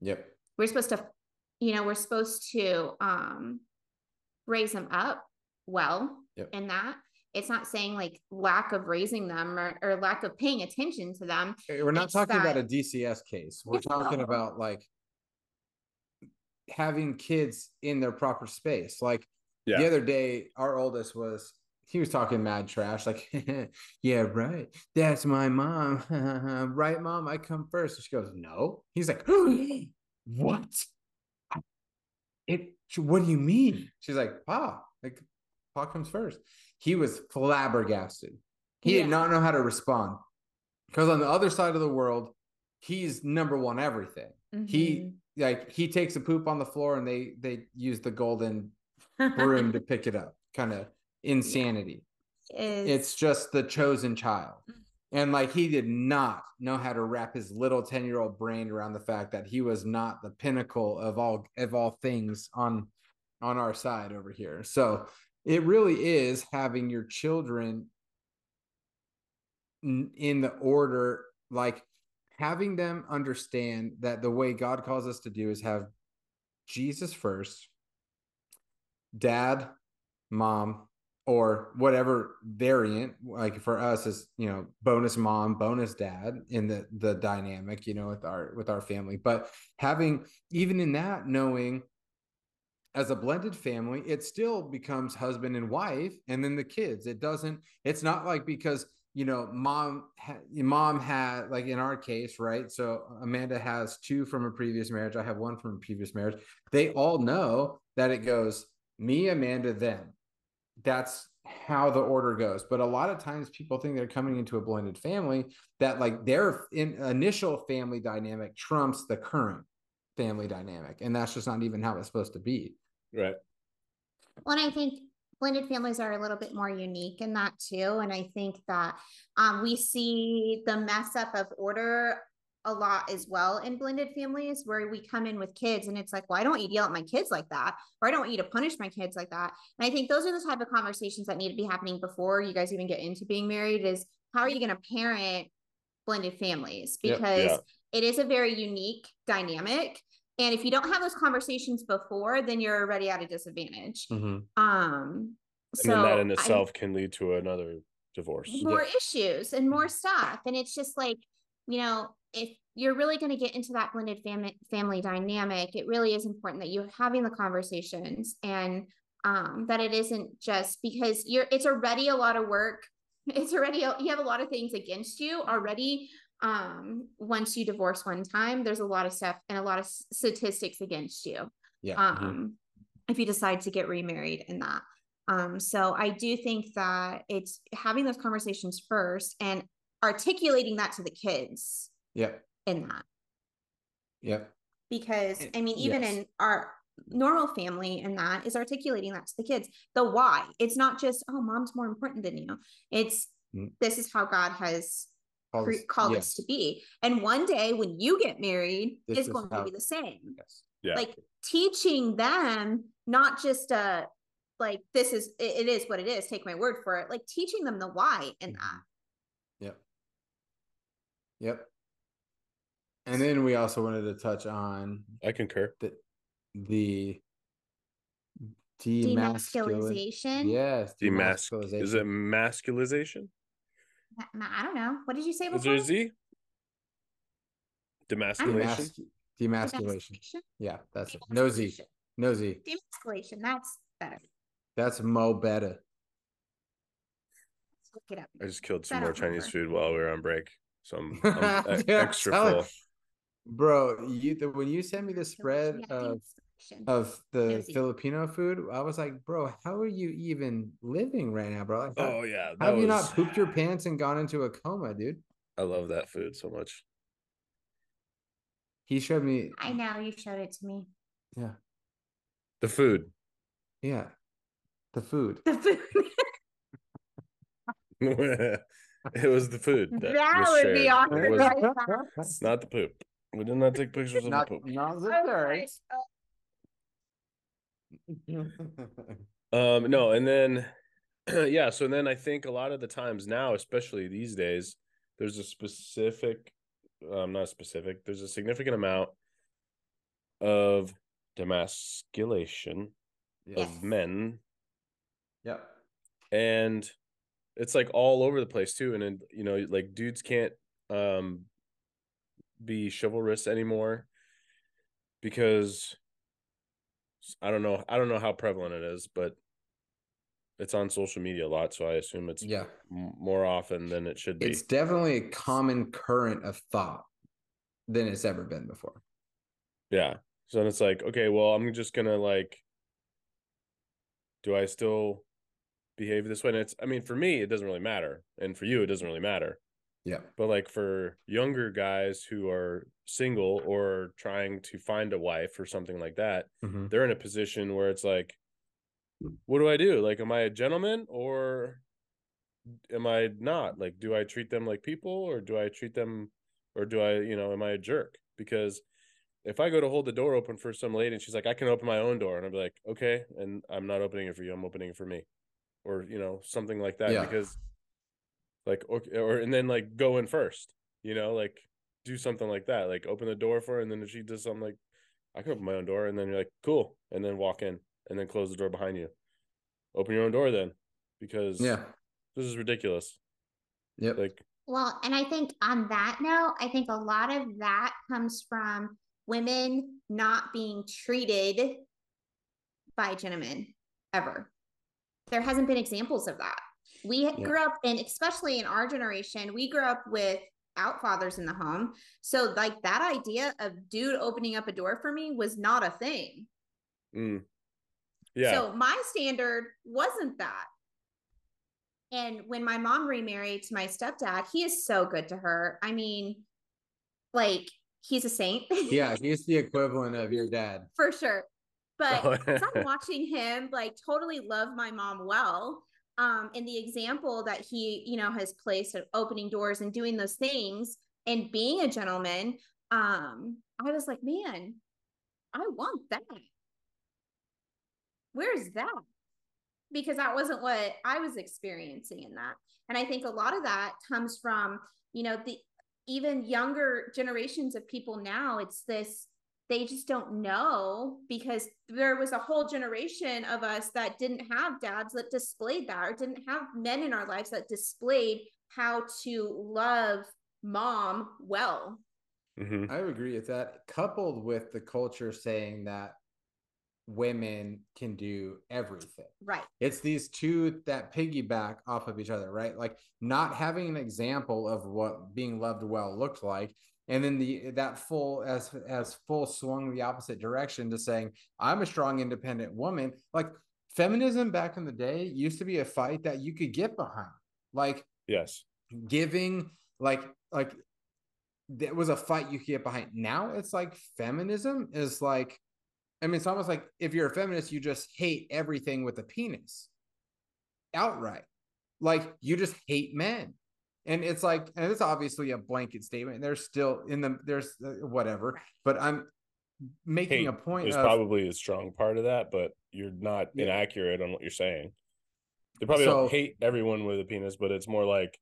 Yep. We're supposed to you know we're supposed to um raise them up well Yep. in that it's not saying like lack of raising them or, or lack of paying attention to them We're not It's talking about a DCS case. We're talking No. about like having kids in their proper space. Like Yeah. the other day, our oldest was he was talking mad trash, like, yeah, right. That's my mom. right, mom, I come first. And she goes, No. He's like, What? It what do you mean? She's like, Pa, like Pa comes first. He was flabbergasted. He Yeah. did not know how to respond. Because on the other side of the world, he's number one everything. He like he takes a poop on the floor and they they use the golden broom to pick it up. Kind of insanity. is It's just the chosen child. Mm. And like he did not know how to wrap his little 10 year old brain around the fact that he was not the pinnacle of all of all things on on our side over here. So it really is having your children in the order like having them understand that the way God calls us to do is have Jesus first, dad, mom, or whatever variant. Like for us, is you know bonus mom, bonus dad in the the dynamic, you know, with our with our family. But having even in that knowing as a blended family, it still becomes husband and wife, and then the kids. It doesn't. It's not like because you know mom mom had like in our case right? So amanda has two from a previous marriage. I have one from a previous marriage. They all know that it goes me amanda them. That's how the order goes. But a lot of times people think they're coming into a blended family that like their in, initial family dynamic trumps the current family dynamic. And that's just not even how it's supposed to be Right. Well, and I think blended families are a little bit more unique in that too. And I think that um, we see the mess up of order a lot as well in blended families where we come in with kids and it's like, well, I don't want you to yell at my kids like that, or I don't want you to punish my kids like that. And I think those are the type of conversations that need to be happening before you guys even get into being married is how are you going to parent blended families? Yep. Because Yeah. it is a very unique dynamic. And if you don't have those conversations before, then you're already at a disadvantage. Um, And so then that in itself can lead to another divorce. more issues and more stuff, and it's just like you know, if you're really going to get into that blended family family dynamic, it really is important that you're having the conversations and um, that it isn't just because you're. It's already a lot of work. It's already you have a lot of things against you already. Um, once you divorce one time, there's a lot of stuff and a lot of statistics against you yeah um if you decide to get remarried in that um so i do think that it's having those conversations first and articulating that to the kids Yeah. in that Yeah. because i mean even yes. in our normal family and that is articulating that to the kids the why it's not just oh mom's more important than you it's Mm. this is how god has Call cre- this- yes, us to be and one day when you get married This it's is going how- to be the same yes. Yeah. like teaching them not just uh like this is it, it is what it is take my word for it like teaching them the why in that Yep. Yep. And then we also wanted to touch on I concur. the the demasculization Yes, Demask. demasculization. Is it masculization? Ma- ma- i don't know what did you say Is there before a Z? Demasculation. Demasculation? Yeah, that's it. No Z. No Z. demasculation that's better That's Mo Better. Let's look it up I just killed some more Chinese food while we were on break, so I'm, I'm uh, Dude, I'm extra full. Bro, you the, when you sent me the spread of demasculation. Of the Filipino food, I was like, bro, how are you even living right now, bro? Like, how- Oh yeah, that Have you not pooped your pants and gone into a coma, dude? I love that food so much. He showed me. i know you showed it to me Yeah, The food. yeah, the food. the food it was the food that, that was would be shared. It awkward was right not the poop. We did not take pictures of Not, the poop. not the Okay, dirt. Uh, Um, no, and then yeah, so then I think a lot of the times now, especially these days, there's a specific, um, not specific, there's a significant amount of demasculation Yes. of men, Yeah. and it's like all over the place too. And then you know, like dudes can't um be chivalrous anymore because I don't know, I don't know how prevalent it is, but it's on social media a lot, so I assume it's Yeah. more often than it should be. It's definitely a common current of thought than it's ever been before. Yeah. So then it's like, okay, well, I'm just gonna like, do I still behave this way? And it's, I mean, for me, it doesn't really matter, and for you, it doesn't really matter. Yeah. But like for younger guys who are single or trying to find a wife or something like that, Mhm. they're in a position where it's like, what do I do? Like, am I a gentleman or am I not? Like, do I treat them like people or do I treat them or do I, you know, am I a jerk? Because if I go to hold the door open for some lady and she's like, I can open my own door, and I'll be like, okay, and I'm not opening it for you, I'm opening it for me. Or, you know, something like that. Yeah. Because like okay, or and then like go in first, you know, like do something like that. Like open the door for her, and then if she does something like I can open my own door, and then you're like, cool, and then walk in and then close the door behind you. Open your own door then, because Yeah. this is ridiculous. yeah Like Well, and I think on that note, I think a lot of that comes from women not being treated by gentlemen ever. There hasn't been examples of that. We Yeah. grew up, and especially in our generation, we grew up with out fathers in the home. So, like that idea of dude opening up a door for me was not a thing. mm, yeah. So my standard wasn't that. And when my mom remarried to my stepdad, he is so good to her. I mean, like he's a saint. Yeah, he's the equivalent of your dad. for sure. But Oh, I'm watching him like totally love my mom well. Um, and the example that he, you know, has placed of opening doors and doing those things and being a gentleman, um, I was like, man, I want that. Where's that? Because that wasn't what I was experiencing in that. And I think a lot of that comes from, you know, the even younger generations of people now, it's this they just don't know because there was a whole generation of us that didn't have dads that displayed that or didn't have men in our lives that displayed how to love mom well. Mhm. I agree with that, coupled with the culture saying that women can do everything. Right. It's these two that piggyback off of each other, right? Like not having an example of what being loved well looked like. And then the that full as as full swung the opposite direction to saying, I'm a strong, independent woman. Like feminism back in the day used to be a fight that you could get behind. Like Yes. giving like like that was a fight you could get behind. Now it's like feminism is like, I mean, it's almost like if you're a feminist, you just hate everything with a penis outright. Like you just hate men. And it's like, and it's obviously a blanket statement. There's still in the there's uh, whatever, but I'm making Hate a point is of probably a strong part of that, but you're not Yeah. inaccurate on what you're saying. They probably So- don't hate everyone with a penis, but it's more like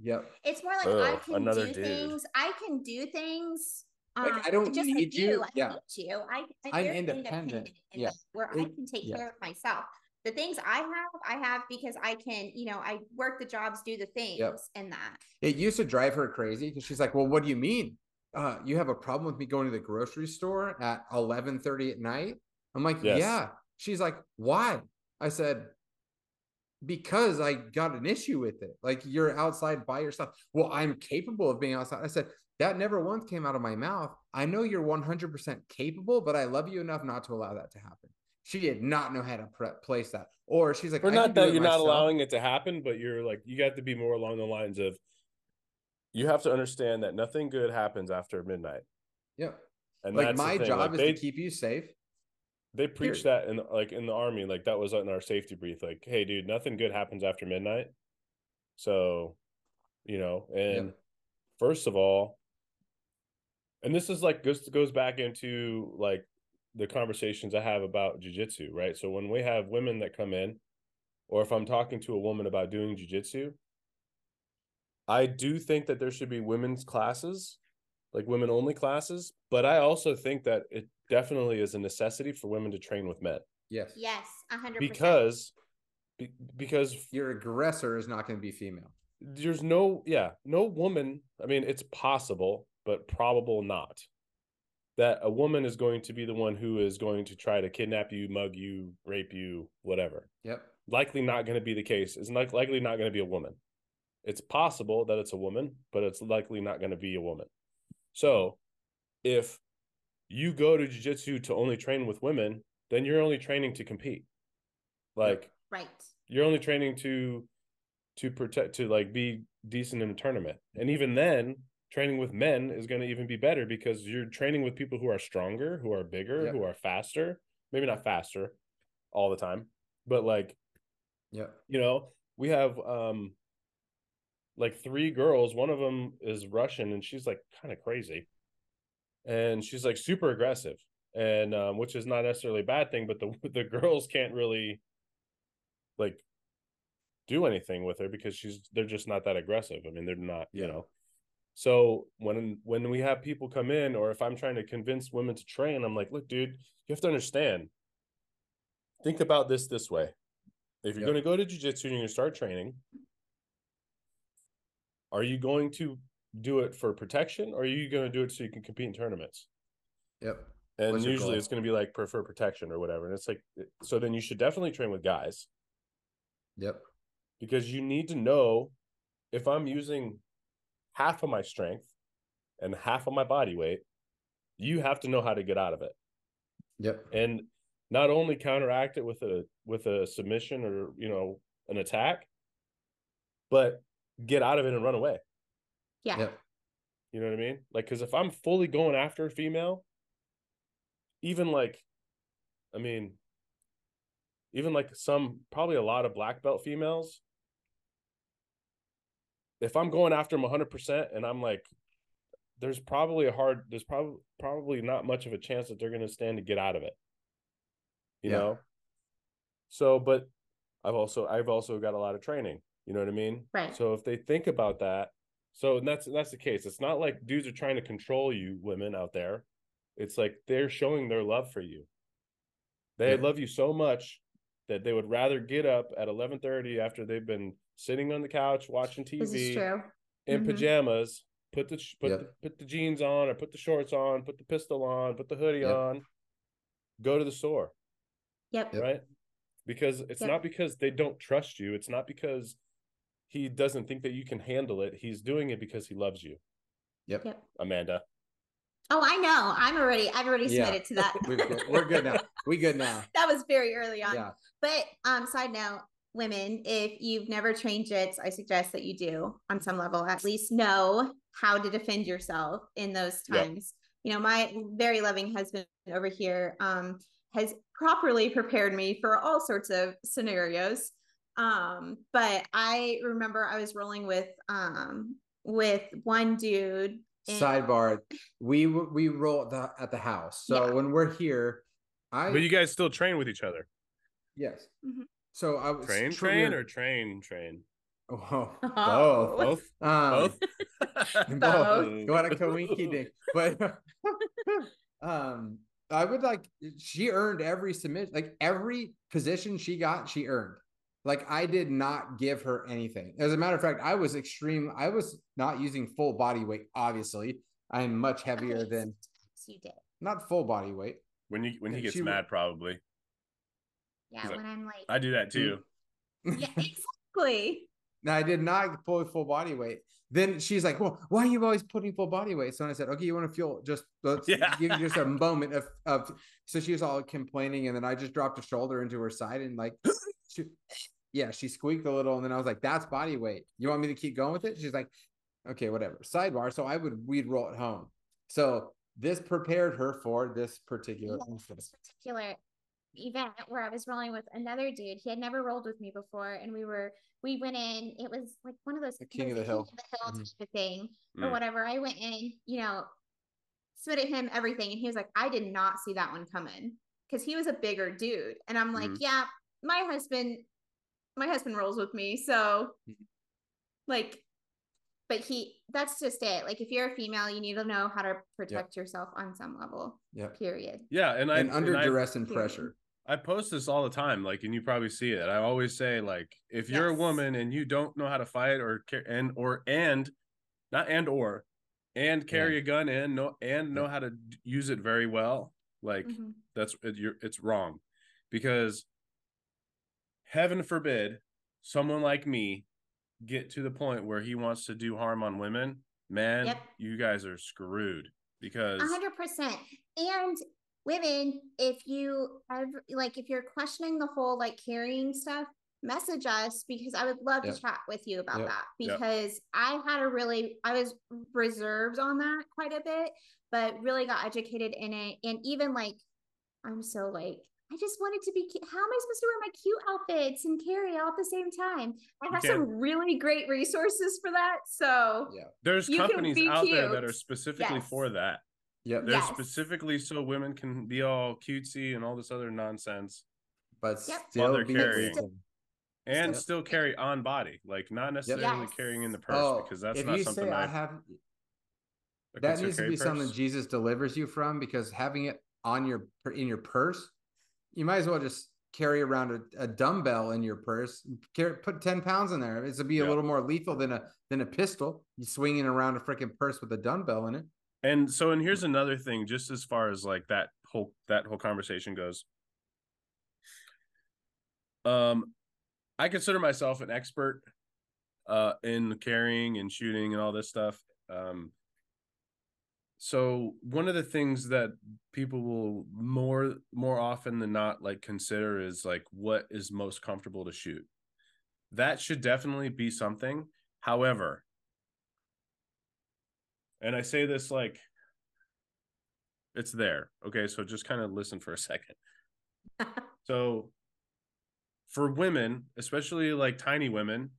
yep. It's more like I can do dude. things. I can do things. Like, um, I don't just need like you. I Yeah. need you. I, I I'm very independent. Yeah. that, where I can take yeah. care of myself. The things I have, I have because I can, you know, I work the jobs, do the things, and that. It used to drive her crazy because she's like, "Well, what do you mean? Uh, you have a problem with me going to the grocery store at eleven thirty at night?" I'm like, Yes. "Yeah." She's like, "Why?" I said, "Because I got an issue with it. Like you're outside by yourself." Well, I'm capable of being outside. I said, "That never once came out of my mouth. I know you're 100% capable, but I love you enough not to allow that to happen." She did not know how to pre- place that, or she's like, or "I not that you're not allowing it to happen, but you're like you got to be more along the lines of you have to understand that nothing good happens after midnight. Yep. And Like that's my job like, is they, to keep you safe. they preach that in like in the army, like that was in our safety brief. Like, hey, dude, nothing good happens after midnight. So, you know, and Yep. first of all, and this is like goes goes back into like the conversations I have about jujitsu, right? So when we have women that come in, or if I'm talking to a woman about doing jujitsu, I do think that there should be women's classes, like women only classes, but I also think that it definitely is a necessity for women to train with men Yes. Yes, a hundred percent. because be, because your aggressor is not going to be female. there's no yeah no woman i mean it's possible but probable not that a woman is going to be the one who is going to try to kidnap you mug you rape you whatever Yep. likely not going to be the case it's like likely not going to be a woman it's possible that it's a woman but it's likely not going to be a woman so if you go to jiu-jitsu to only train with women then you're only training to compete like right. you're only training to to protect to like be decent in a tournament. And even then, training with men is going to even be better because you're training with people who are stronger, who are bigger, who are faster. Maybe not faster all the time, but like yeah, you know we have um like three girls. One of them is russian and she's like kind of crazy. And she's like super aggressive. And um which is not necessarily a bad thing but the the girls can't really like do anything with her because she's they're just not that aggressive. I mean they're not you know so when when we have people come in or if i'm trying to convince women to train i'm like look dude you have to understand think about this this way if you're Yep. going to go to jiu-jitsu and you're going to start training are you going to do it for protection or are you going to do it so you can compete in tournaments Yep. and What's usually it's going to be like prefer protection or whatever and it's like so then you should definitely train with guys Yep. because you need to know if i'm using half of my strength and half of my body weight you have to know how to get out of it Yep. and not only counteract it with a with a submission or you know an attack but get out of it and run away Yeah. Yep. you know what i mean like because if i'm fully going after a female even like i mean even like some probably a lot of black belt females if i'm going after them 100% and i'm like there's probably a hard there's probably probably not much of a chance that they're going to stand to get out of it you Yeah. know so but i've also i've also got a lot of training you know what i mean Right. so if they think about that so and that's that's the case it's not like dudes are trying to control you women out there it's like they're showing their love for you they Yeah. love you so much that they would rather get up at 11:30 after they've been sitting on the couch watching TV This is true. in Mhm. pajamas, put the put Yep. the, put the jeans on or put the shorts on, put the pistol on, put the hoodie Yep. on, go to the store, Yep. Yep. right? Because it's Yep. not because they don't trust you, it's not because he doesn't think that you can handle it. He's doing it because he loves you, Yep. Yep. Amanda. Oh, I know. I'm already. I've already Yeah. submitted to that. We're good. We're good now. We good now. that was very early on. Yeah. But um, side note, women, if you've never trained jits, I suggest that you do on some level. At least know how to defend yourself in those Yeah. times. You know, my very loving husband over here um has properly prepared me for all sorts of scenarios. Um, but I remember I was rolling with um with one dude. and- Sidebar. We we roll at the at the house. So Yeah. when we're here, I But you guys still train with each other. yes. Mhm. So I was Train, sure train, or train, train. oh, Oh. both. Both, Um, both. both. Both. Go on a coinky dink. But um I would like she earned every submission, like every position she got, she earned. Like I did not give her anything. As a matter of fact, I was extreme. I was not using full body weight. Obviously, I'm much heavier Okay, than you did. not full body weight. When you when he gets she- mad, probably. Yeah, when I'm like, I do that too. yeah, exactly. Now I did not pull full body weight. Then she's like, "Well, why are you always putting full body weight?" So I said, "Okay, you want to feel just let's Yeah. give you just a moment of of." So she was all complaining, and then I just dropped a shoulder into her side and like, she, yeah, she squeaked a little, and then I was like, "That's body weight. You want me to keep going with it?" She's like, "Okay, whatever." Sidebar. So I would we'd roll at home. So this prepared her for this particular Yeah, this particular event where I was rolling with another dude. He had never rolled with me before, and we were we went in. It was like one of those The king of was the hill. king of the hill Mhm. type of thing or Mm. whatever. I went in, you know, submitted him everything, and he was like, "I did not see that one coming," because he was a bigger dude, and I'm like, Mhm. "Yeah, my husband, my husband rolls with me, so Mhm. like." But he, that's just it. Like, if you're a female, you need to know how to protect yourself on some level, Yeah. period. Yeah, and I And under I- duress and period. pressure. I post this all the time, like, and you probably see it. I always say, like, if you're a woman and you don't know how to fight or care and or and not and or and carry a gun and know and know how to use it very well, like Mhm. that's it, you're it's wrong because heaven forbid someone like me get to the point where he wants to do harm on women man Yep. you guys are screwed because A hundred percent. And women, if you ever like, if you're questioning the whole like carrying stuff, message us because I would love Yep. to chat with you about Yep. that Yep. because I had a really I was reserved on that quite a bit, but really got educated in it. And even like I'm so like I just wanted to be how am I supposed to wear my cute outfits and carry all at the same time? I have some really great resources for that. So Yeah. There's companies out there that are specifically Yes. for that. Yep. They're Yes. specifically so women can be all cutesy and all this other nonsense But Yep. Still they're carrying. awesome. and Yep. still carry on body, like not necessarily Yes. carrying in the purse Oh, because that's if not you something say I I, have I that needs to carry be something. Jesus delivers you from because having it on your in your purse, you might as well just carry around a, a dumbbell in your purse. Carry, put ten pounds in there. It's to be a little more lethal than a than a pistol. You swinging around a freaking purse with a dumbbell in it. And so, and here's another thing, just as far as like that whole that whole conversation goes. Um, I consider myself an expert uh in carrying and shooting and all this stuff. Um, so one of the things that people will more more often than not like consider is like what is most comfortable to shoot. That should definitely be something. However, and I say this like it's there. Okay, so just kind of listen for a second. so for women, especially like tiny women,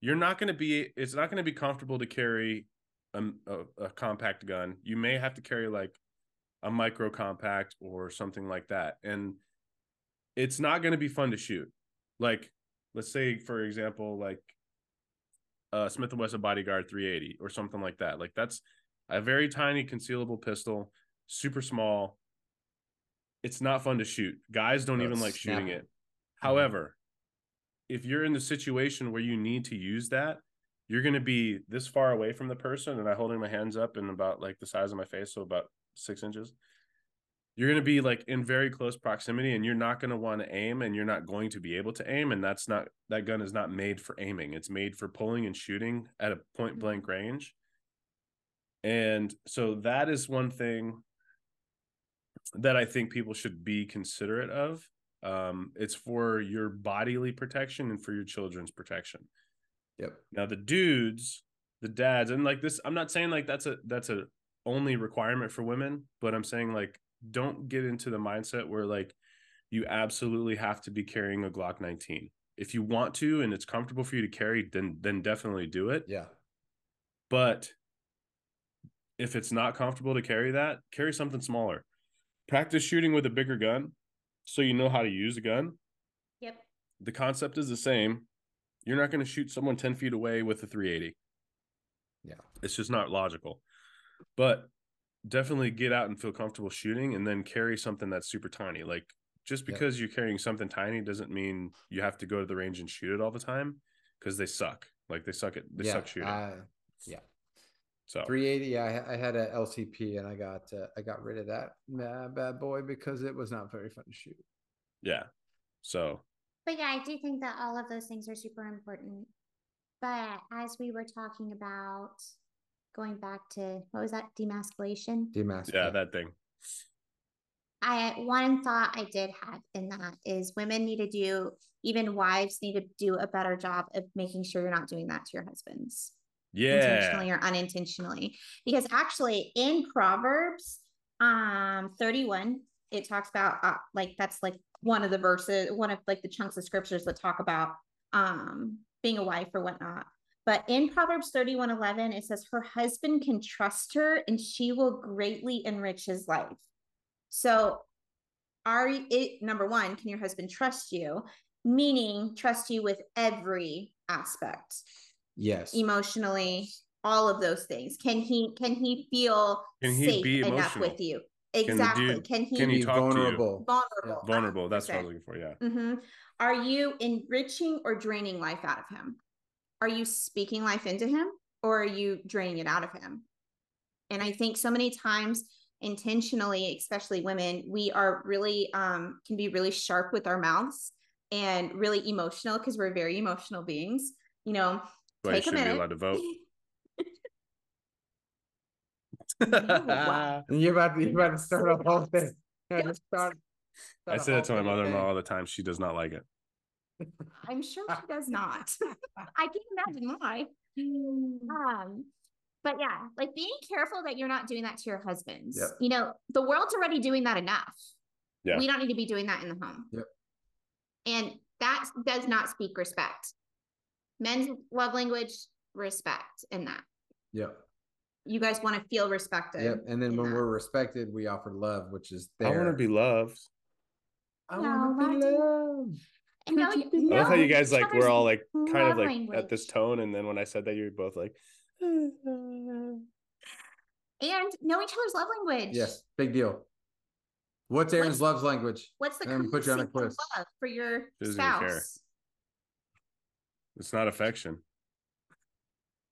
you're not going to be it's not going to be comfortable to carry a, a, a compact gun. You may have to carry like a micro compact or something like that. And it's not going to be fun to shoot. Like let's say for example like uh Smith and Wesson Bodyguard 380 or something like that. Like that's a very tiny concealable pistol, super small. It's not fun to shoot. Guys don't No, even like shooting snappy. it. However, if you're in the situation where you need to use that, you're going to be this far away from the person and I holding my hands up and about like the size of my face, so about six inches. You're going to be like in very close proximity and you're not going to want to aim and you're not going to be able to aim. And that's not, that gun is not made for aiming. It's made for pulling and shooting at a point blank range. And so that is one thing that I think people should be considerate of. Um, it's for your bodily protection and for your children's protection. Yep. Now the dudes, the dads, and like this, I'm not saying like that's a that's a only requirement for women, but I'm saying like don't get into the mindset where like you absolutely have to be carrying a Glock 19. If you want to and it's comfortable for you to carry, then then definitely do it. Yeah. But if it's not comfortable to carry that, carry something smaller. Practice shooting with a bigger gun so you know how to use a gun. Yep. The concept is the same. You're not going to shoot someone 10 feet away with a 380. Yeah. It's just not logical. But definitely get out and feel comfortable shooting and then carry something that's super tiny. Like just Yeah. because you're carrying something tiny doesn't mean you have to go to the range and shoot it all the time because they suck. Like they suck at they yeah. suck shooting. uh, yeah. so 380. Yeah, I, I had a LCP and I got uh, I got rid of that uh, bad boy because it was not very fun to shoot. yeah. So But yeah, I do think that all of those things are super important. But as we were talking about going back to what was that demasculation? Demask. yeah, that thing. I one thought I did have in that is women need to do even wives need to do a better job of making sure you're not doing that to your husbands Yeah. intentionally or unintentionally because actually in proverbs um 31 it talks about uh, like that's like one of the verses one of like the chunks of scriptures that talk about um being a wife or whatnot but in proverbs 31 11 it says her husband can trust her and she will greatly enrich his life so are you it number one can your husband trust you meaning trust you with every aspect Yes. emotionally all of those things can he can he feel Can he safe be enough with you the exactly dude- can he can he Be talk to you? vulnerable. vulnerable Vulnerable. That's what I 100%. looking for. Yeah. Mm-hmm. Are you enriching or draining life out of him? Are you speaking life into him or are you draining it out of him? And I think so many times intentionally, especially women, we are really um can be really sharp with our mouths and really emotional because we're very emotional beings. You know, Why you take a shouldn't be minute. allowed to vote. Wow. You're about to, you're about to start a whole thing. Yeah, just start- I start a say that to my mother-in-law all the time. She does not like it. I'm sure she does not. I can imagine why. Um, but yeah, like being careful that you're not doing that to your husbands. Yep. You know, the world's already doing that enough. Yeah. We don't need to be doing that in the home. Yep. And that does not speak respect. Men's love language, respect in that. Yeah. You guys want to feel respected. Yep. And then when that. we're respected, we offer love, which is I want to be loved. I No, want to be loved. And know, Could you you- I love how you guys like we're all like kind of love like at this tone, and then when I said that, you're both like, and know each other's love language. Yes. Big deal. What's Aaron's love language? What's the And put you on a quiz. love for your doesn't even care. spouse? it's not affection.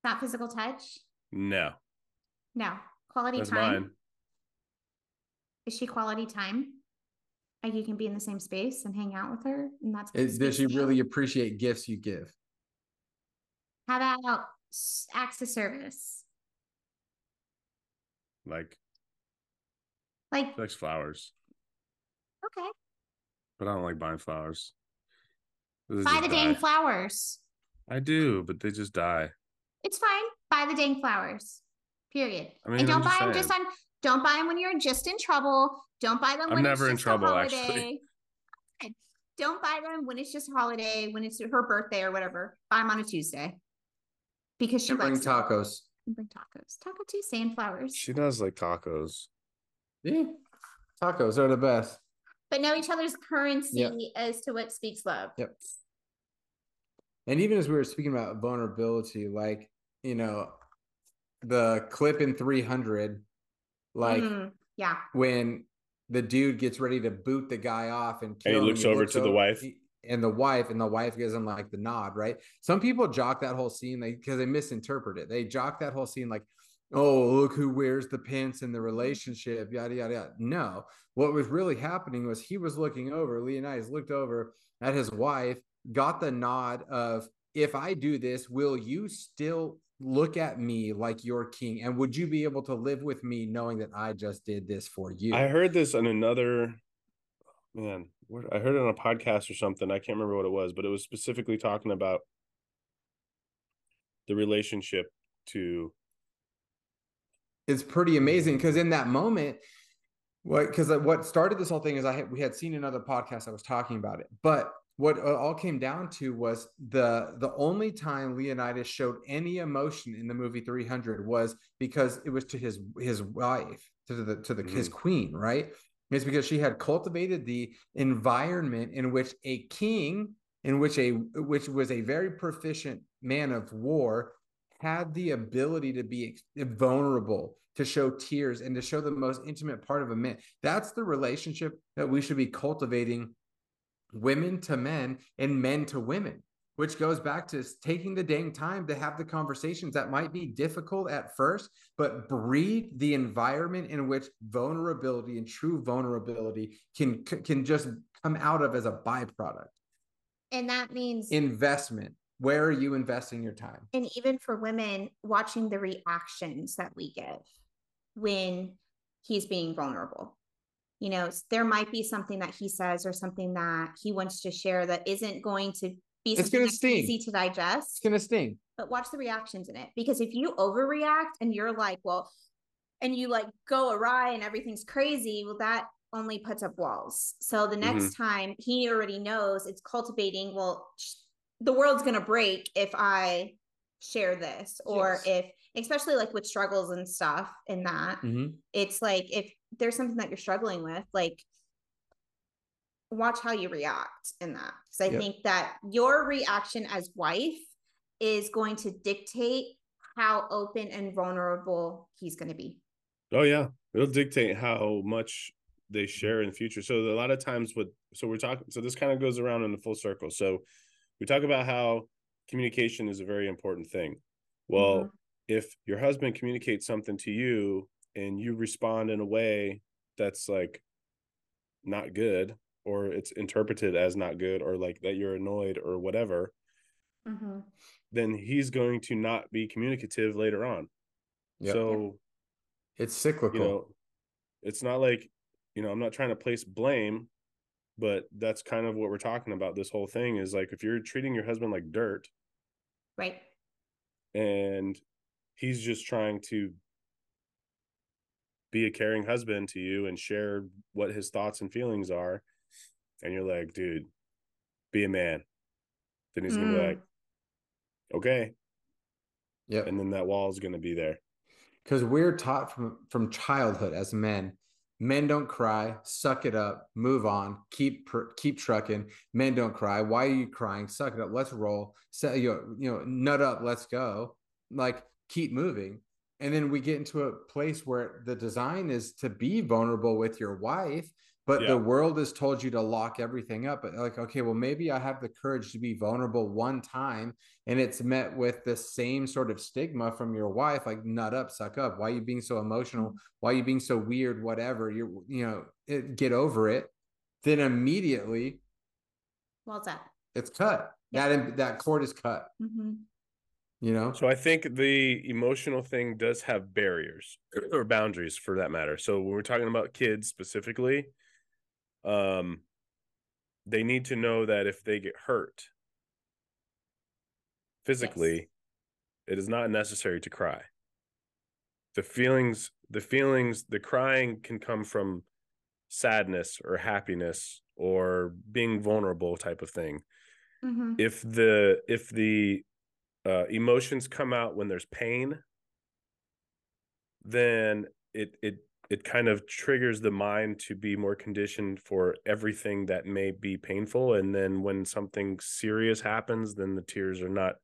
Not physical touch. No, No. Quality that's time. mine. Is she quality time? Like you can be in the same space and hang out with her, and that's. Is, does she speaks to you? really appreciate gifts you give? How about s- acts of service? Like, Like, she likes flowers, okay, but I don't like buying flowers. They buy just the dang flowers. I do, but they just die. It's fine. Buy the dang flowers. Period. I mean, and I'm don't buy just them just on. Don't buy them when you're just in trouble. Don't buy them I'm when never in it's just a trouble, actually. holiday. Okay. Don't buy them when it's just holiday, when it's her birthday or whatever. Buy them on a Tuesday because she And bring likes them. tacos. And bring tacos. Taco Tuesday and flowers. She does like tacos. Yeah. Tacos are the best. but know each other's currency as to what speaks love. Yep. And even as we were speaking about vulnerability, like, you know, the clip in 300, like Mm, yeah. when the dude gets ready to boot the guy off and kill he him, looks over to the wife. he- and the wife and the wife gives him like the nod right? Some people jock that whole scene like because they misinterpret it. They jock that whole scene like oh look who wears the pants in the relationship yada yada yada. No. What was really happening was he was looking over leonidas looked over at his wife got the nod of if i do this will you still look at me like your king and would you be able to live with me knowing that i just did this for you I heard this on another man. I heard it on a podcast or something. I can't remember what it was, but it was specifically talking about the relationship to it's pretty amazing because in that moment what because uh, what started this whole thing is i had, we had seen another podcast that was talking about it but what it all came down to was the the only time leonidas showed any emotion in the movie 300 was because it was to his his wife to the to the his mm-hmm. queen right? It's because she had cultivated the environment in which a king in which a which was a very proficient man of war had the ability to be vulnerable to show tears and to show the most intimate part of a man. That's the relationship that we should be cultivating women to men and men to women which goes back to taking the dang time to have the conversations that might be difficult at first but breed the environment in which vulnerability and true vulnerability can can just come out of as a byproduct. And that means investment. Where are you investing your time? And even for women watching the reactions that we give when he's being vulnerable you know there might be something that he says or something that he wants to share that isn't going to be It's gonna sting. easy to digest. it's gonna sting but watch the reactions in it because if you overreact and you're like well and you like go awry and everything's crazy well that only puts up walls so the next mm-hmm. time he already knows it's cultivating well sh- the world's going to break if i share this or Yes. if especially like with struggles and stuff in that mm-hmm. it's like if there's something that you're struggling with like watch how you react in that because i Yep. think that your reaction as wife is going to dictate how open and vulnerable he's going to be Oh yeah, it'll dictate how much they share in the future. So a lot of times, what so we're talking. So this kind of goes around in the full circle. So we talk about how communication is a very important thing. Well, Mhm. if your husband communicates something to you and you respond in a way that's like not good, or it's interpreted as not good, or like that you're annoyed or whatever, Mhm. then he's going to not be communicative later on. Yep. So it's cyclical you know it's not like you know i'm not trying to place blame but that's kind of what we're talking about this whole thing is like if you're treating your husband like dirt Right. and he's just trying to be a caring husband to you and share what his thoughts and feelings are. And you're like dude be a man. Then he's gonna be Mm. like okay. Yep. and then that wall is gonna be there. Because we're taught from from childhood as men men don't cry suck it up move on keep pr- keep trucking. Men don't cry. Why are you crying? Suck it up. Let's roll. Set you know, you know nut up. Let's go. Like keep moving and then we get into a place where the design is to be vulnerable with your wife but Yeah. the world has told you to lock everything up. But like okay well maybe i have the courage to be vulnerable one time and it's met with the same sort of stigma from your wife like nut up suck up. Why are you being so emotional? Why are you being so weird? Whatever. You're you know it, get over it. Then immediately Well done. it's cut. Yeah. that that cord is cut. Hmm you know So I think the emotional thing does have barriers or boundaries for that matter. So when we're talking about kids specifically, um they need to know that if they get hurt physically, it is not necessary to cry. The feelings, the feelings, the crying can come from sadness or happiness or being vulnerable type of thing hmm if the if the uh, emotions come out when there's pain then it it it kind of triggers the mind to be more conditioned for everything that may be painful and then when something serious happens then the tears are not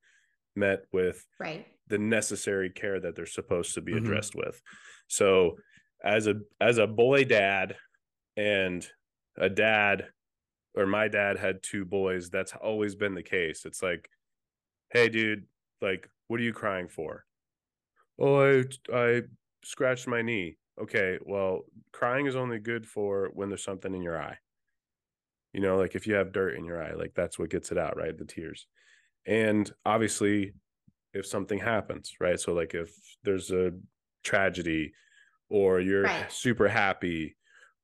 met with Right. the necessary care that they're supposed to be Mhm. addressed with so as a as a boy dad and a dad or my dad had two boys that's always been the case it's like hey dude like what are you crying for? Oh i i scratched my knee. Okay well crying is only good for when there's something in your eye. You know like if you have dirt in your eye like that's what gets it out right? The tears. And obviously if something happens right? So like if there's a tragedy or you're Right. super happy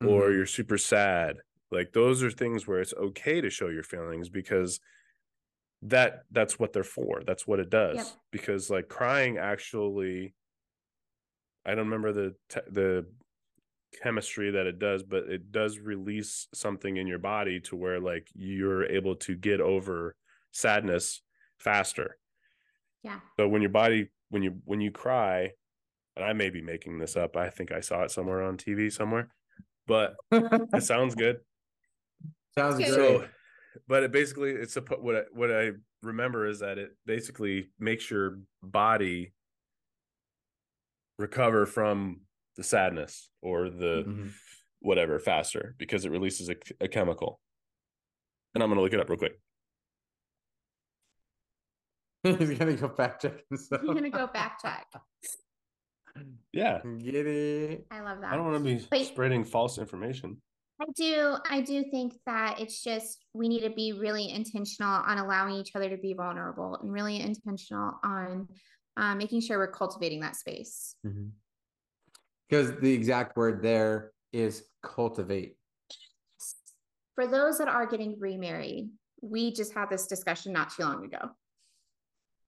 or Mhm. you're super sad like those are things where it's okay to show your feelings because that that's what they're for that's what it does Yep. because like crying actually i don't remember the te- the chemistry that it does but it does release something in your body to where like you're able to get over sadness faster Yeah. so when your body when you when you cry and i may be making this up i think i saw it somewhere on tv somewhere but it sounds good sounds good so but it basically it's a what I, what I remember is that it basically makes your body recover from the sadness or the Mhm. whatever faster because it releases a, a chemical and i'm going to look it up real quick he's gonna go fact check himself I'm gonna go back check. yeah get it I love that. i don't want to be Wait. spreading false information I do. I do think that it's just we need to be really intentional on allowing each other to be vulnerable and really intentional on uh, making sure we're cultivating that space. because the exact word there is cultivate For those that are getting remarried, we just had this discussion not too long ago.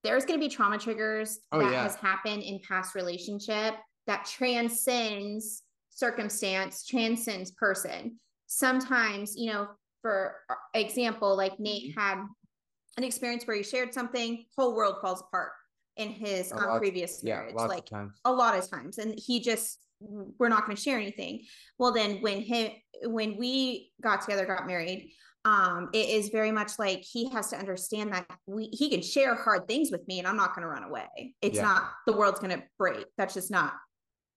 There's going to be trauma triggers Oh, that yeah. has happened in past relationship that transcends circumstance, transcends person. Sometimes, you know, for example, like Nate Mm-hmm. had an experience where he shared something, whole world falls apart in his um, lot- previous yeah marriage. lots like a lot of times and he just we're not going to share anything well then when him when we got together got married um it is very much like he has to understand that we he can share hard things with me and i'm not going to run away it's Yeah. not the world's going to break that's just not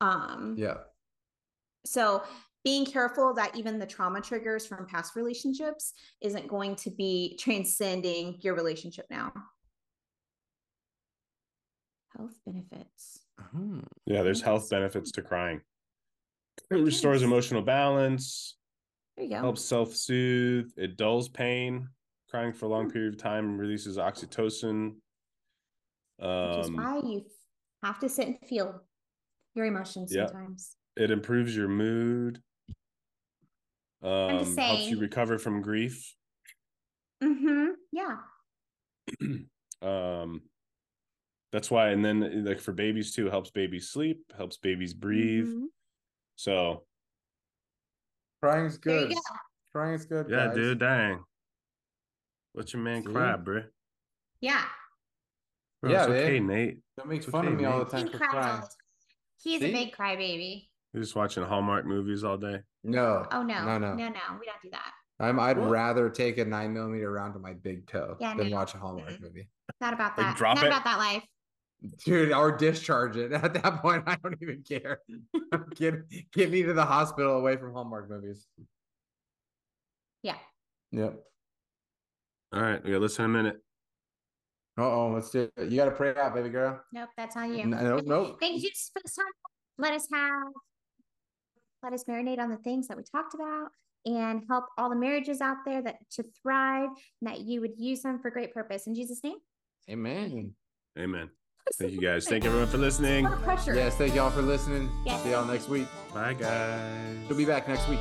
um yeah so being careful that even the trauma triggers from past relationships isn't going to be transcending your relationship now. Health benefits. Hmm. yeah there's health benefits to crying. It restores emotional balance there you go. helps self-soothe it dulls pain. Crying for a long period of time releases oxytocin. Which is um why you have to sit and feel your emotions Yeah. sometimes. It improves your mood Um, helps you recover from grief. Mm-hmm. Yeah. Um, that's why, and then like for babies too, helps babies sleep, helps babies breathe. Mhm. So Crying's good. go. Crying's good. yeah, guys. dude, dang. Let your man See? cry, bro. Yeah. Bro, Yeah, it's okay, babe. Nate. Don't make It's fun of okay, me all the time He for cries all crying. the time. He's See? a big crybaby. You're just watching Hallmark movies all day. No. Oh no. No, no. No, no. We don't do that. I'm, I'd What? rather take a nine millimeter round to my big toe Yeah, than no. watch a Hallmark movie. Not about Like, that. drop Not it. about that life. Dude, or discharge it. At that point, I don't even care. get get me to the hospital away from Hallmark movies. Yeah. Yep. All right, we got listen in a minute. Uh oh, let's do it. You gotta pray out, baby girl. Nope. That's on you. No, nope. Thank you for this time. Let us have, let us marinate on the things that we talked about and help all the marriages out there that to thrive and that you would use them for great purpose. In Jesus' name. Amen. Amen. Thank you guys. Thank everyone for listening. What a pressure. Yes, thank y'all for listening. Yes. See y'all next week. Bye, guys. We'll be back next week.